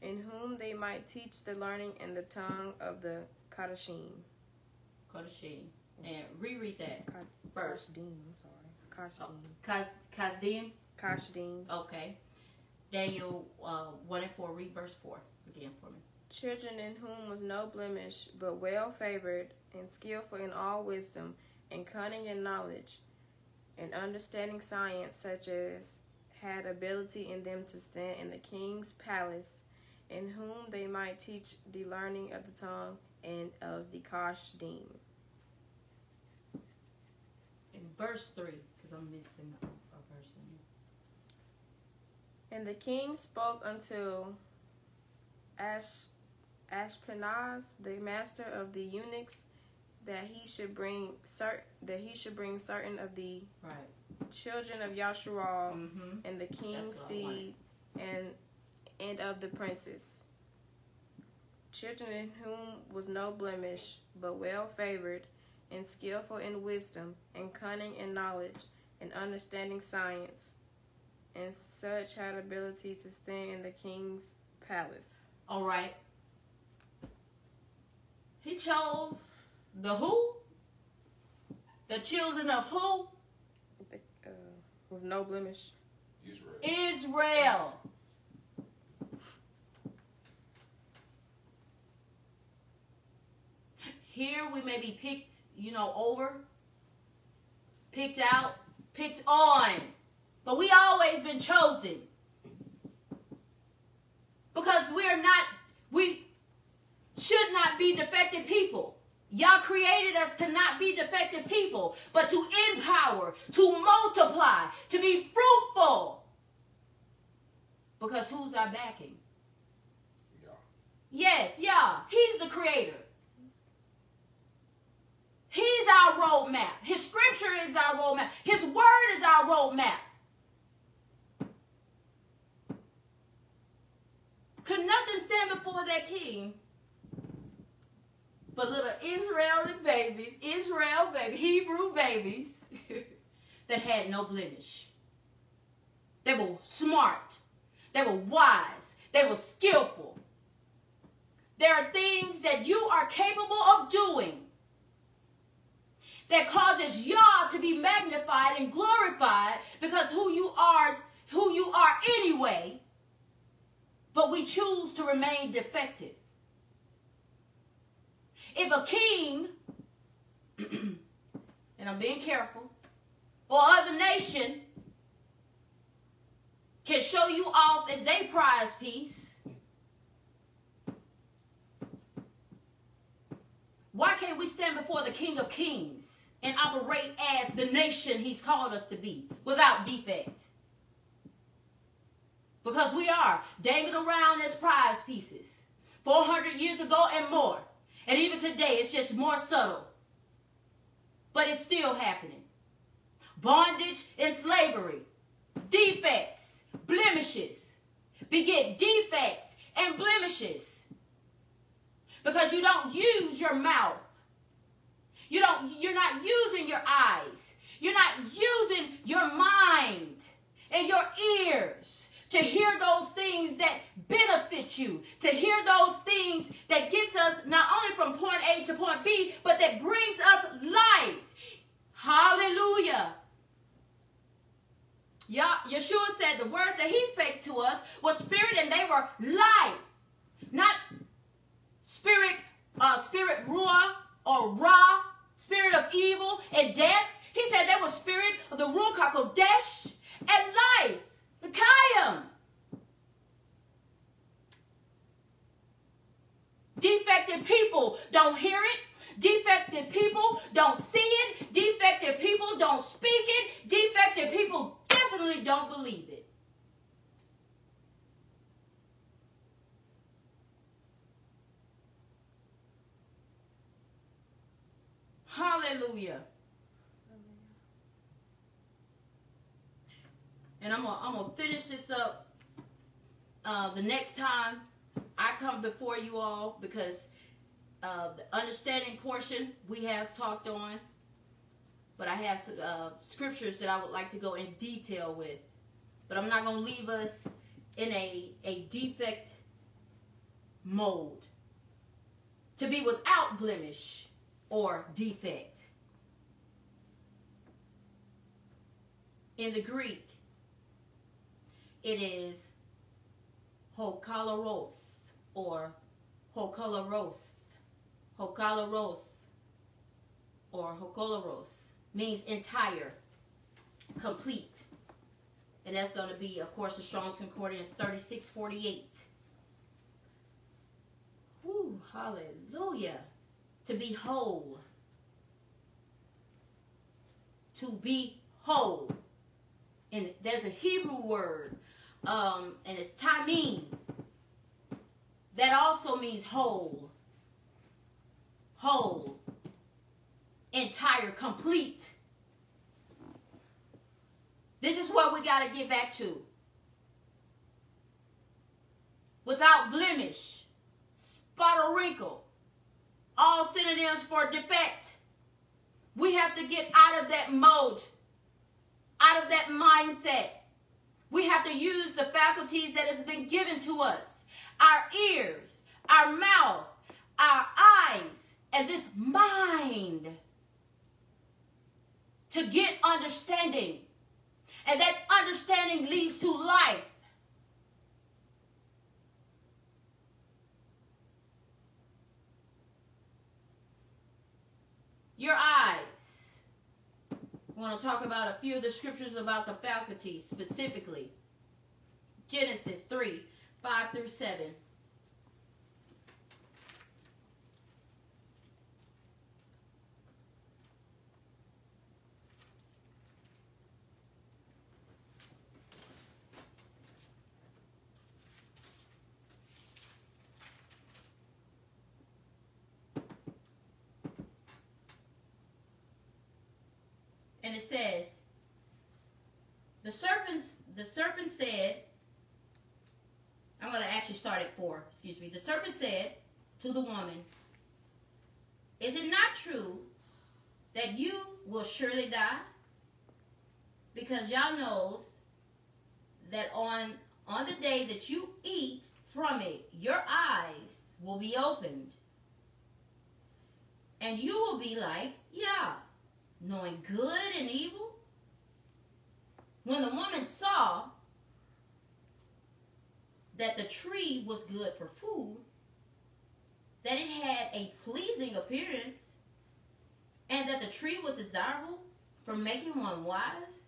in whom they might teach the learning and the tongue of the Kadashim. Kodashim. And reread that Ka- first. Kashdim, I'm sorry. Kashdim. Kas, Kasdim. Kashdim. Okay. Daniel uh, 1 and 4. Read verse 4 again for me. Children in whom was no blemish, but well favored, and skillful in all wisdom, and cunning in knowledge, and understanding science, such as had ability in them to stand in the king's palace, in whom they might teach the learning of the tongue and of the Kashdim. Verse 3, because I'm missing a, a verse in here. And the king spoke unto Ash, Ashpenaz, the master of the eunuchs, that he should bring cert, that he should bring certain of the Right. children of Yasharal Mm-hmm. and the king's That's what I wanted. seed and and of the princes. Children in whom was no blemish, but well favored, and skillful in wisdom, and cunning in knowledge, and understanding science, and such had ability to stand in the king's palace. All right. He chose the who? The children of who? Uh, with no blemish. Israel. Israel. Here we may be picked, you know, over, picked out, picked on, but we always been chosen because we are not, we should not be defective people. Yah created us to not be defective people, but to empower, to multiply, to be fruitful. Because who's our backing? Yeah. Yes, yeah, he's the creator. He's our roadmap. His scripture is our roadmap. His word is our roadmap. Could nothing stand before that king but little Israeli babies, Israel baby, Hebrew babies [LAUGHS] that had no blemish. They were smart. They were wise. They were skillful. There are things that you are capable that causes Yah to be magnified and glorified because who you are who you are anyway. But we choose to remain defective. If a king [CLEARS THROAT] and i'm being careful or other nation can show you off as they prize piece why can't we stand before the king of kings and operate as the nation he's called us to be without defect. Because we are dangled around as prize pieces 400 years ago and more. And even today, it's just more subtle. But it's still happening. Bondage and slavery, defects, blemishes, beget defects and blemishes. Because you don't use your mouth you don't you're not using your eyes. You're not using your mind and your ears to hear those things that benefit you, to hear those things that gets us not only from point A to point B, but that brings us life. Hallelujah. Yeah, Yeshua said the words that he spake to us was spirit and they were life. Not spirit, uh, spirit ruah or ra, spirit of evil and death. He said there was spirit of the Ruach HaKodesh and life, the Kayam. Defective people don't hear it. Defective people don't see it. Defective people don't speak it. Defective people definitely don't believe it. Hallelujah. And I'm gonna, I'm gonna finish this up uh, the next time I come before you all because uh, the understanding portion we have talked on, but I have some, uh, scriptures that I would like to go in detail with. But I'm not gonna leave us in a a defect mold. To be without blemish or defect. In the Greek, it is hokalaros or hokalaros. Hokalaros or hokalaros means entire, complete. And that's going to be, of course, the Strong's Concordance 3648. Whew, hallelujah. To be whole. To be whole. And there's a Hebrew word, um, and it's tamim. That also means whole. Whole. Entire, complete. This is what we got to get back to. Without blemish, spot or wrinkle, all synonyms for defect. We have to get out of that mode, out of that mindset. We have to use the faculties that has been given to us. Our ears, our mouth, our eyes, and this mind to get understanding and that understanding leads to life. Your eyes. I want to talk about a few of the scriptures about the faculties specifically. Genesis 3 5 through 7. and it says, the serpent, the serpent said, I'm going to actually start at four, excuse me. The serpent said to the woman, Is it not true that you will surely die? Because Yah knows that on on the day that you eat from it, your eyes will be opened. And you will be like, yeah, knowing good and evil? When the woman saw that the tree was good for food, that it had a pleasing appearance, and that the tree was desirable for making one wise,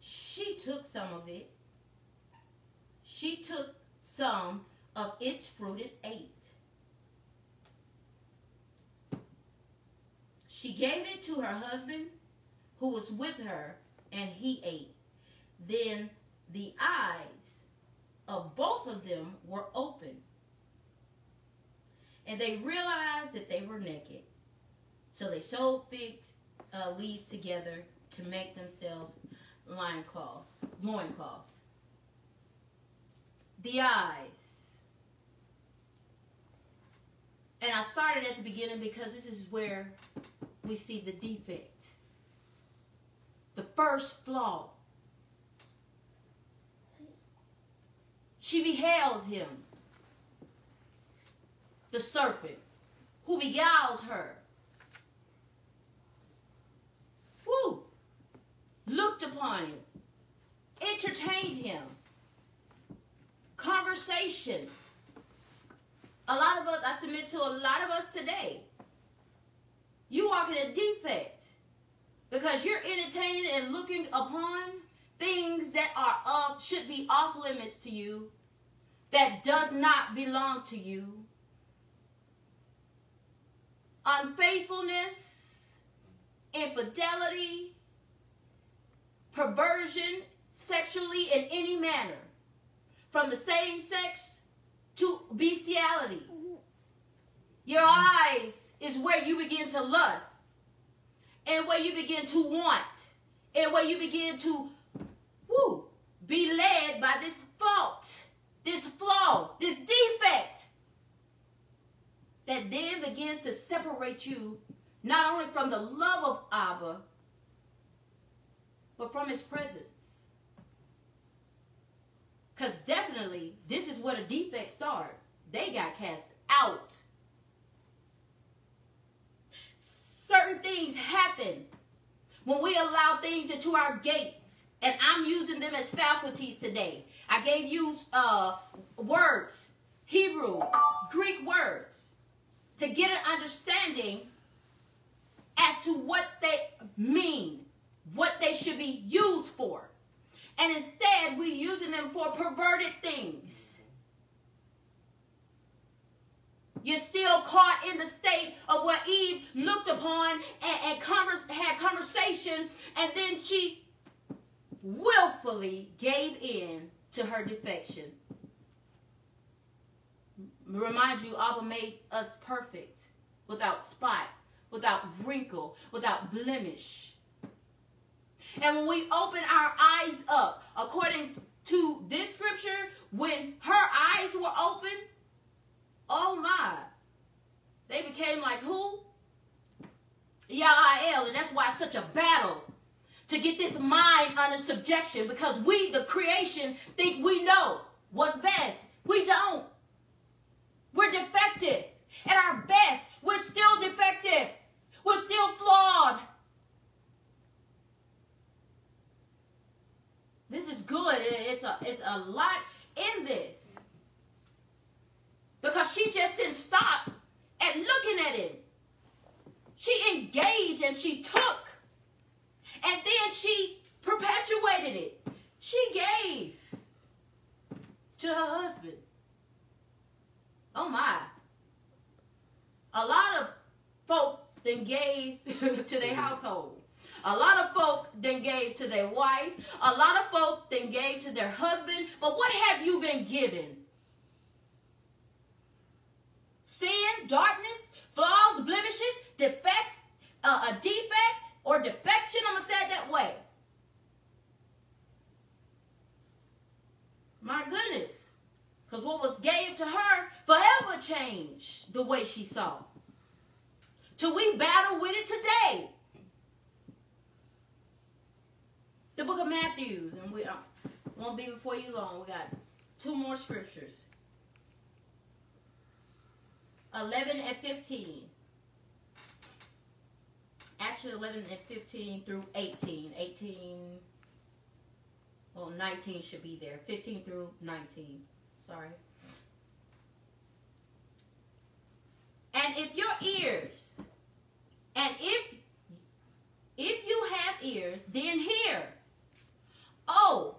she took some of it. She took some of its fruit and ate. She gave it to her husband who was with her, and he ate. Then the eyes of both of them were open, and they realized that they were naked. So they sewed fig uh, leaves together to make themselves loincloths. loincloths. The eyes. And I started at the beginning because this is where we see the defect. The first flaw. She beheld him, the serpent, who beguiled her. Who looked upon him, entertained him, conversation. A lot of us, I submit to a lot of us today, you walk in a defect because you're entertaining and looking upon things that are off should be off limits to you that does not belong to you unfaithfulness infidelity perversion sexually in any manner from the same sex to bestiality. Your eyes is where you begin to lust and where you begin to want and where you begin to woo, be led by this fault, this flaw, this defect that then begins to separate you not only from the love of Abba, but from his presence. Because definitely, this is where the defect starts. They got cast out. Certain things happen when we allow things into our gates, and I'm using them as faculties today. I gave you uh, words, Hebrew, Greek words, to get an understanding as to what they mean, what they should be used for. And instead, we're using them for perverted things. You're still caught in the state of what Eve looked upon and, and converse, had conversation, and then she willfully gave in to her defection. Remind you, Abba made us perfect, without spot, without wrinkle, without blemish. And when we open our eyes up, according to this scripture, when her eyes were open, oh my, they became like who? Yael, and that's why it's such a battle to get this mind under subjection because we, the creation, think we know what's best. We don't. We're defective. At our best, we're still defective. We're still flawed. This is good. It's a it's a lot in this. Because she just didn't stop at looking at him. She engaged and she took. And then she perpetuated it. She gave to her husband. Oh my. A lot of folk then gave [LAUGHS] to their household. A lot of folk then gave to their wife. A lot of folk then gave to their husband. But what have you been given? Sin, darkness, flaws, blemishes, defect, uh, a defect, or defection. I'm going to say it that way. My goodness. Because what was gave to her forever changed the way she saw. Till we battle with it today. The book of Matthew, and we uh, won't be before you long. We got two more scriptures. 11 and 15. Actually, 11 and 15 through 18. 18, well, 19 should be there. 15 through 19. Sorry. And if your ears, and if if you have ears, then hear. Oh,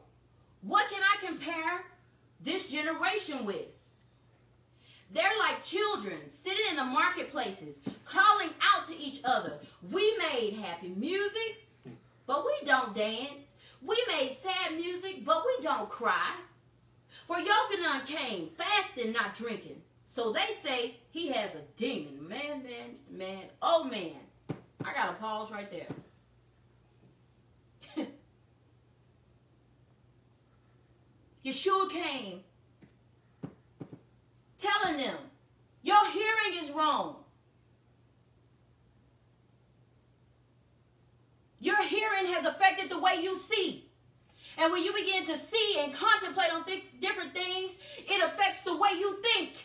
what can I compare this generation with? They're like children sitting in the marketplaces, calling out to each other. We made happy music, but we don't dance. We made sad music, but we don't cry. For Yochanan came fasting, not drinking. So they say he has a demon. Man, man, man, oh man. I got to pause right there. [LAUGHS] Yeshua came telling them, Your hearing is wrong. Your hearing has affected the way you see. And when you begin to see and contemplate on th- different things, it affects the way you think.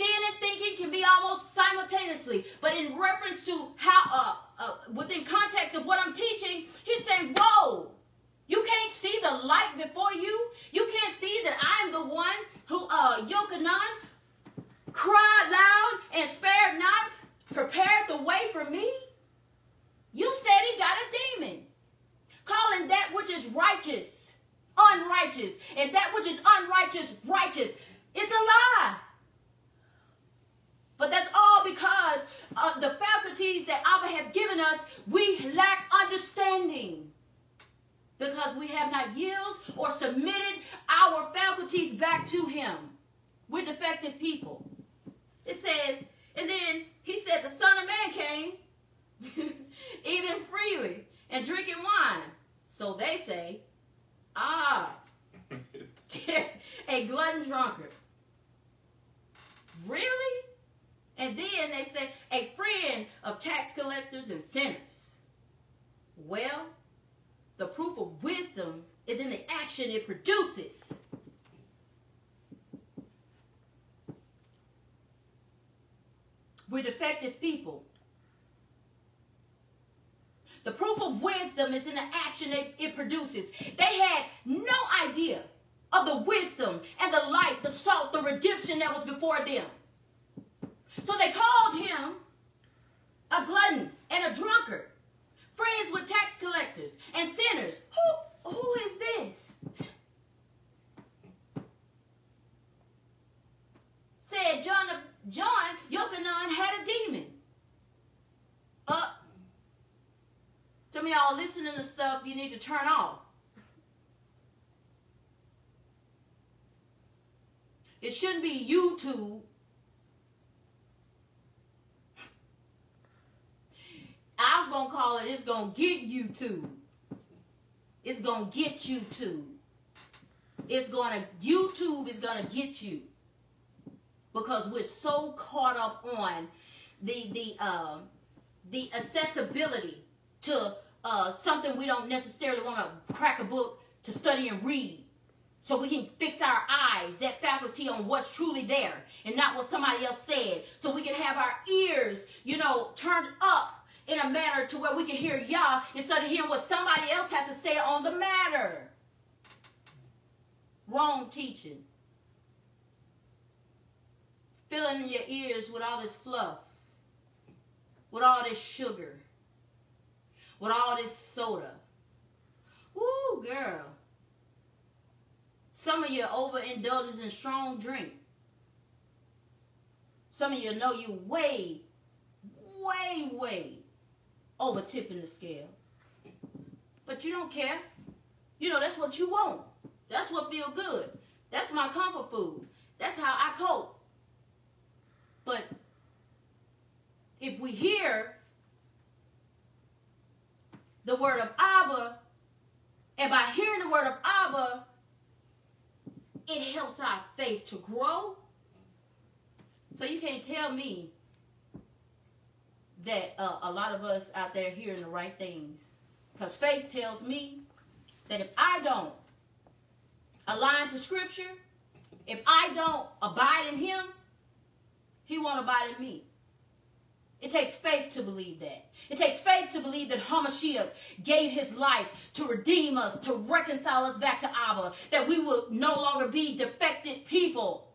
Seeing and thinking can be almost simultaneously, but in reference to how, uh, uh, within context of what I'm teaching, he's saying, Whoa, you can't see the light before you. You can't see that I'm the one who, uh, Yochanan, cried loud and spared not, prepared the way for me. You said he got a demon. Calling that which is righteous unrighteous, and that which is unrighteous righteous. It's a lie. But that's all because of the faculties that Abba has given us, we lack understanding because we have not yielded or submitted our faculties back to him. We're defective people. It says, and then he said, the Son of Man came [LAUGHS] eating freely and drinking wine. So they say, ah, [LAUGHS] a glutton drunkard. Really? And then they say, a friend of tax collectors and sinners. Well, the proof of wisdom is in the action it produces. We're defective people. The proof of wisdom is in the action it, it produces. They had no idea of the wisdom and the light, the salt, the redemption that was before them. So they called him a glutton and a drunkard, friends with tax collectors and sinners. Who, who is this? Said John, John Yochanan had a demon. Uh, some of y'all listening to stuff you need to turn off. It shouldn't be YouTube. I'm gonna call it. It's gonna get you to. It's gonna get you to. It's gonna YouTube is gonna get you because we're so caught up on the the uh, the accessibility to uh, something we don't necessarily want to crack a book to study and read so we can fix our eyes, that faculty on what's truly there and not what somebody else said. So we can have our ears, you know, turned up in a manner to where we can hear Yah instead of hearing what somebody else has to say on the matter. Wrong teaching. Filling your ears with all this fluff, with all this sugar, with all this soda. Woo, girl. Some of you overindulges in strong drink. Some of you know you way, way, way Oh, over tipping the scale. But you don't care. You know, that's what you want. That's what feel good. That's my comfort food. That's how I cope. But if we hear the word of Abba, and by hearing the word of Abba, it helps our faith to grow. So you can't tell me that uh, a lot of us out there hearing the right things. Because faith tells me that if I don't align to Scripture, if I don't abide in Him, He won't abide in me. It takes faith to believe that. It takes faith to believe that Hamashiach gave his life to redeem us, to reconcile us back to Abba, that we will no longer be defected people,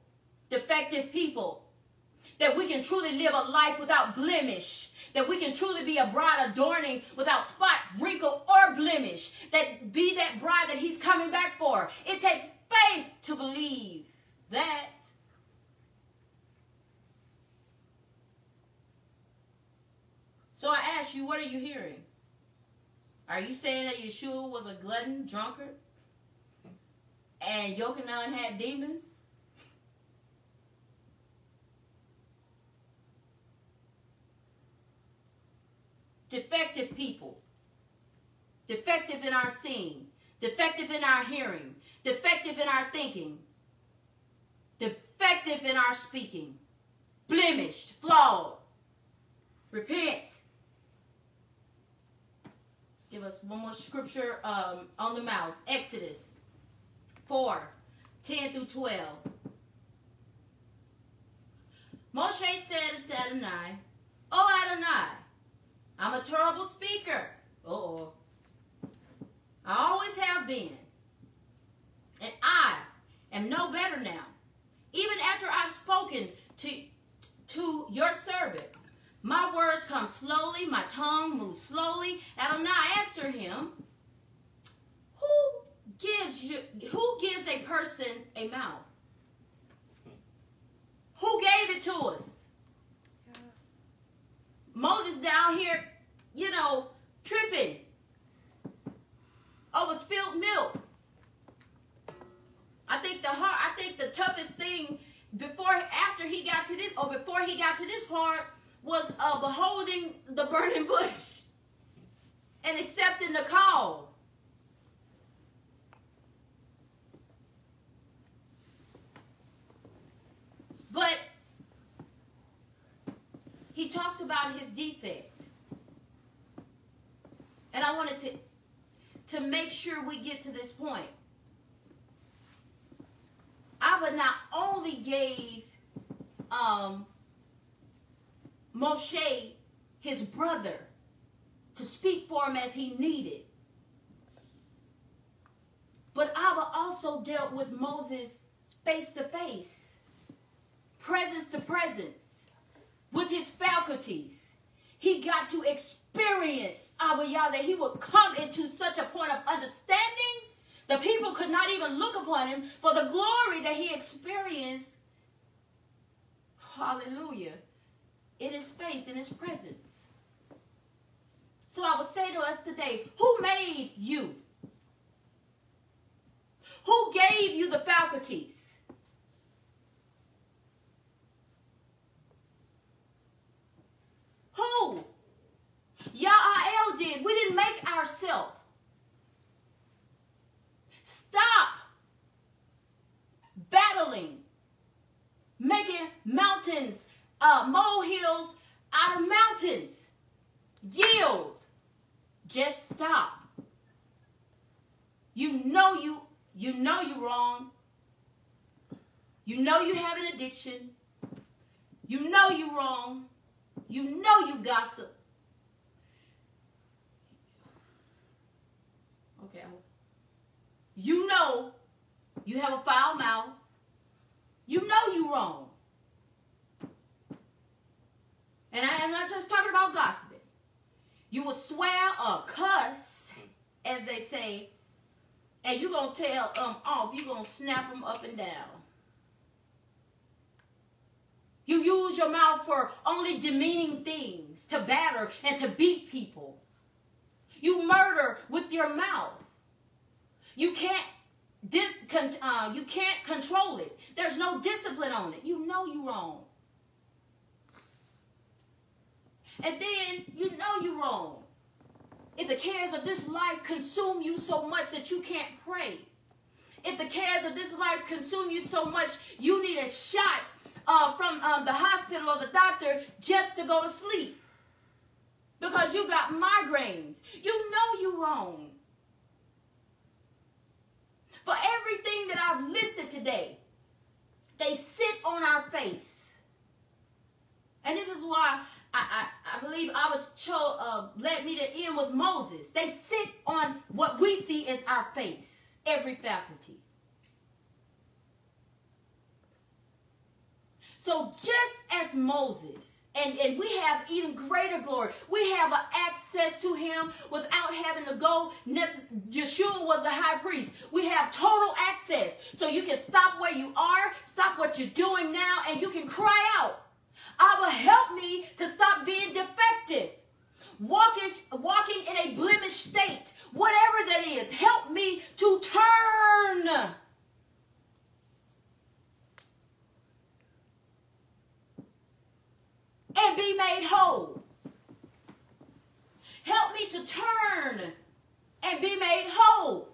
defective people, that we can truly live a life without blemish, that we can truly be a bride adorning without spot, wrinkle, or blemish, that be that bride that he's coming back for. It takes faith to believe that. So I ask you, what are you hearing? Are you saying that Yeshua was a glutton, drunkard, and Yochanan had demons? Defective people. Defective in our seeing. Defective in our hearing. Defective in our thinking. Defective in our speaking. Blemished, flawed. Repent Let's give us one more scripture um, on the mouth. Exodus 4, 10 through 12. Moshe said to Adonai, Oh Adonai, I'm a terrible speaker. Uh-oh. I always have been. And I am no better now. Even after I've spoken to, to your servant, my words come slowly, my tongue moves slowly, and I'm not answer him. Who gives you who gives a person a mouth? Who gave it to us? Moses down here, you know, tripping over spilled milk. I think the hard, I think the toughest thing before after he got to this or before he got to this part was uh, beholding the burning [LAUGHS] bush and accepting the call. But he talks about his defect. And I wanted to to make sure we get to this point. Abba not only gave um, Moshe, his brother, to speak for him as he needed. But Abba also dealt with Moses face to face, presence to presence, with his faculties. He got to experience Abba Yahweh. He would come into such a point of understanding the people could not even look upon him for the glory that he experienced. Hallelujah. In his face, in his presence. So I would say to us today, who made you? Who gave you the faculties? Who? Yah'el did. We didn't make ourselves. Stop battling, making mountains, uh, molehills out of mountains. Yield. Just stop. You know you you know you're wrong. You know you have an addiction. You know you're wrong. You know you gossip. Okay. You know you have a foul mouth. You know you're wrong. And I am not just talking about gossiping. You will swear or cuss, as they say, and you're going to tell them off. You're going to snap them up and down. You use your mouth for only demeaning things, to batter and to beat people. You murder with your mouth. You can't dis, uh, you can't control it. There's no discipline on it. You know you're wrong. And then you know you're wrong. If the cares of this life consume you so much that you can't pray, if the cares of this life consume you so much you need a shot uh, from um, the hospital or the doctor just to go to sleep because you got migraines, you know you're wrong. For everything that I've listed today, they sit on our face. And this is why I, I, I believe our cho, uh, led me to end with Moses. They sit on what we see as our face, every faculty. So just as Moses, and, and we have even greater glory. We have access to him without having to go. Yeshua was the high priest. We have total access. So you can stop where you are, stop what you're doing now, and you can cry out. Abba, help me to stop being defective. Walking, walking in a blemished state, whatever that is, help me to turn. And be made whole. Help me to turn and be made whole.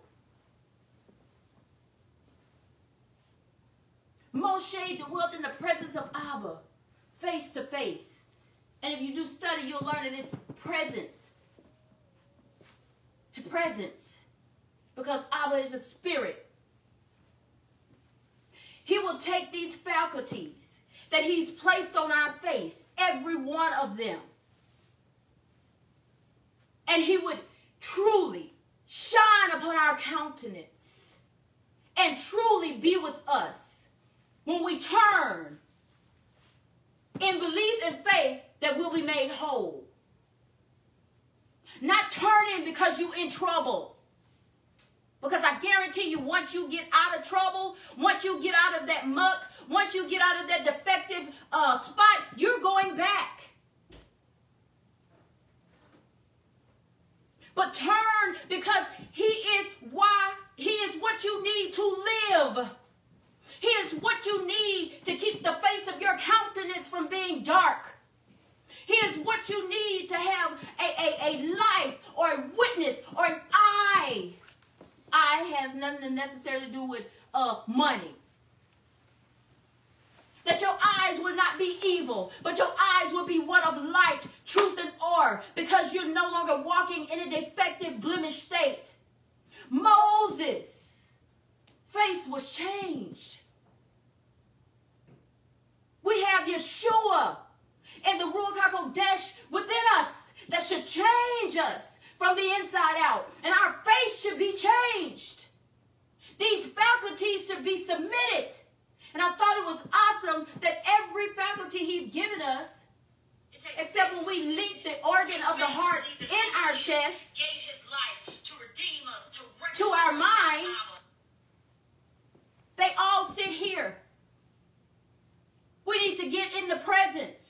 Moshe dwelt in the presence of Abba face to face. And if you do study, you'll learn that it's presence to presence because Abba is a spirit. He will take these faculties that he's placed on our face, every one of them, and he would truly shine upon our countenance and truly be with us when we turn in belief and faith that we'll be made whole. Not turning because you're in trouble. Because I guarantee you, once you get out of trouble, once you get out of that muck, once you get out of that defective uh, spot, you're going back. But turn because He is why He is what you need to live. He is what you need to keep the face of your countenance from being dark. He is what you need to have a, a, a life or a witness or an eye. Eye has nothing to necessarily do with uh, money. That your eyes will not be evil, but your eyes will be one of light, truth, and order, because you're no longer walking in a defective, blemished state. Moses' face was changed. We have Yeshua. and the Ruach HaKodesh within us that should change us from the inside out. And our face should be changed. These faculties should be submitted. And I thought it was awesome that every faculty he's given us, except when we link the organ of the heart in our chest to our mind, they all sit here. We need to get in the presence.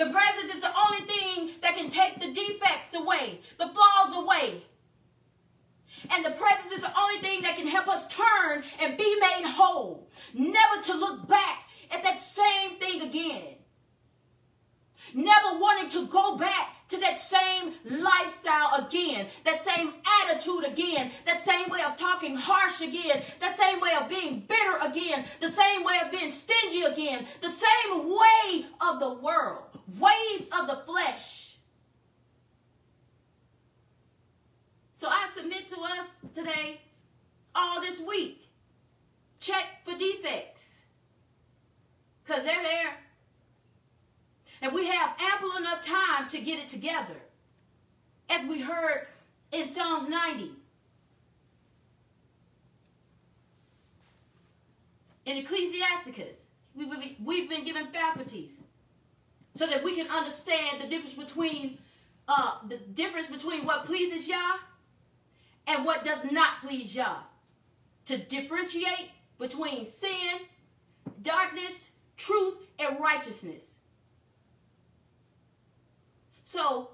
The presence is the only thing that can take the defects away, the flaws away. And the presence is the only thing that can help us turn and be made whole. Never to look back at that same thing again. Never wanting to go back to that same lifestyle again, that same attitude again, that same way of talking harsh again, that same way of being bitter again, the same way of being stingy again, the same way of the world, ways of the flesh. So I submit to us today, all this week, check for defects. Because they're there. And we have ample enough time to get it together. As we heard in Psalms 90. In Ecclesiasticus, we've been given faculties so that we can understand the difference between uh, the difference between what pleases Yah and what does not please Yah. To differentiate between sin, darkness, truth, and righteousness. So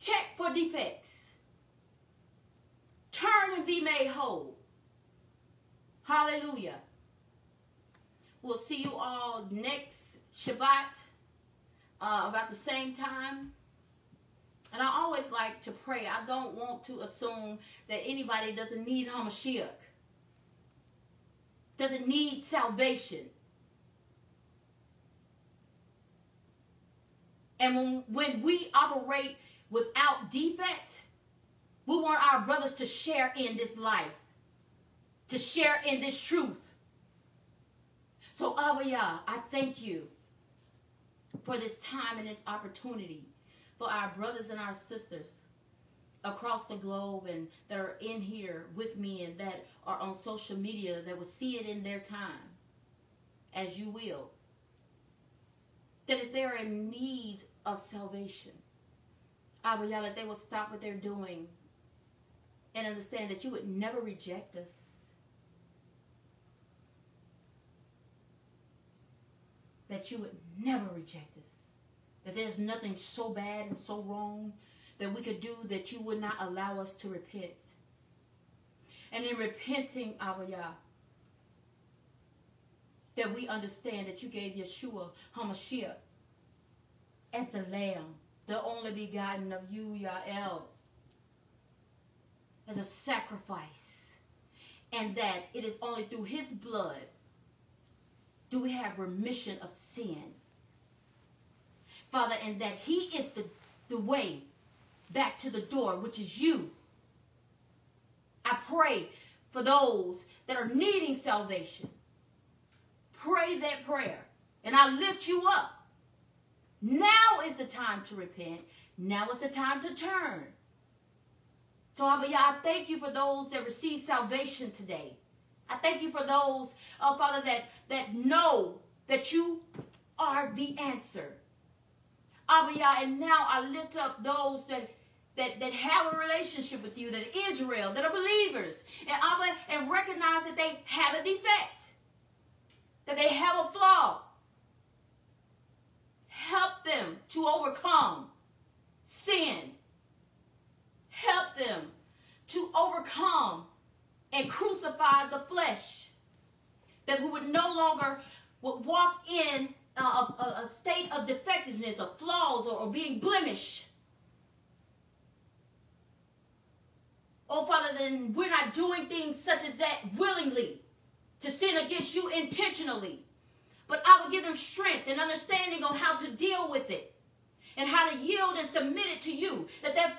check for defects. Turn and be made whole. Hallelujah. We'll see you all next Shabbat uh, about the same time. And I always like to pray. I don't want to assume that anybody doesn't need Hamashiach, doesn't need salvation. And when, when we operate without defect, we want our brothers to share in this life, to share in this truth. So, Abba I thank you for this time and this opportunity for our brothers and our sisters across the globe and that are in here with me and that are on social media that will see it in their time, as you will that if they're in need of salvation, Abba Yah, that they will stop what they're doing and understand that you would never reject us. That you would never reject us. That there's nothing so bad and so wrong that we could do that you would not allow us to repent. And in repenting, Abba Yah, that we understand that you gave Yeshua HaMashiach as the Lamb, the only begotten of you, Yael, as a sacrifice. And that it is only through his blood do we have remission of sin. Father, and that he is the, the way back to the door, which is you. I pray for those that are needing salvation pray that prayer and I lift you up. Now is the time to repent. Now is the time to turn. So, Abba Yah, I thank you for those that receive salvation today. I thank you for those, oh Father, that, that know that you are the answer. Abba Yah, and now I lift up those that that, that have a relationship with you, that Israel, that are believers, and Abba, and recognize that they have a defect that they have a flaw. Help them to overcome sin. Help them to overcome and crucify the flesh. That we would no longer walk in a, a, a state of defectiveness, of flaws, or, or being blemished. Oh, Father, then we're not doing things such as that willingly to sin against you intentionally. But I will give them strength and understanding on how to deal with it and how to yield and submit it to you. That their,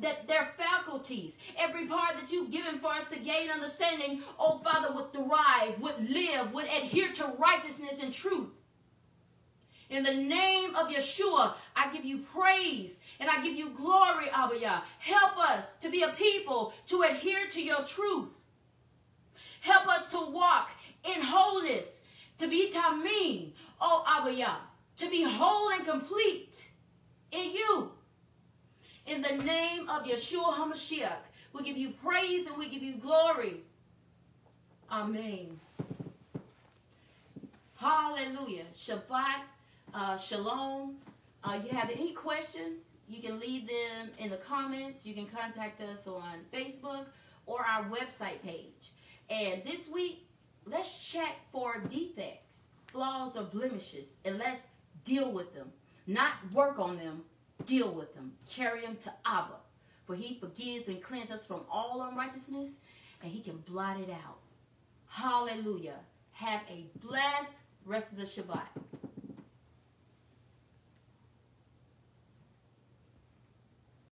that their faculties, every part that you've given for us to gain understanding, oh Father, would thrive, would live, would adhere to righteousness and truth. In the name of Yeshua, I give you praise and I give you glory, Abba Yah. Help us to be a people to adhere to your truth. Help us to walk in wholeness, to be tamim, O Abba Yah, to be whole and complete in you. In the name of Yeshua HaMashiach, we give you praise and we give you glory. Amen. Hallelujah. Shabbat, uh, shalom. Uh, you have any questions, you can leave them in the comments. You can contact us on Facebook or our website page. And this week, let's check for defects, flaws, or blemishes, and let's deal with them. Not work on them, deal with them. Carry them to Abba. For he forgives and cleanses us from all unrighteousness, and he can blot it out. Hallelujah. Have a blessed rest of the Shabbat.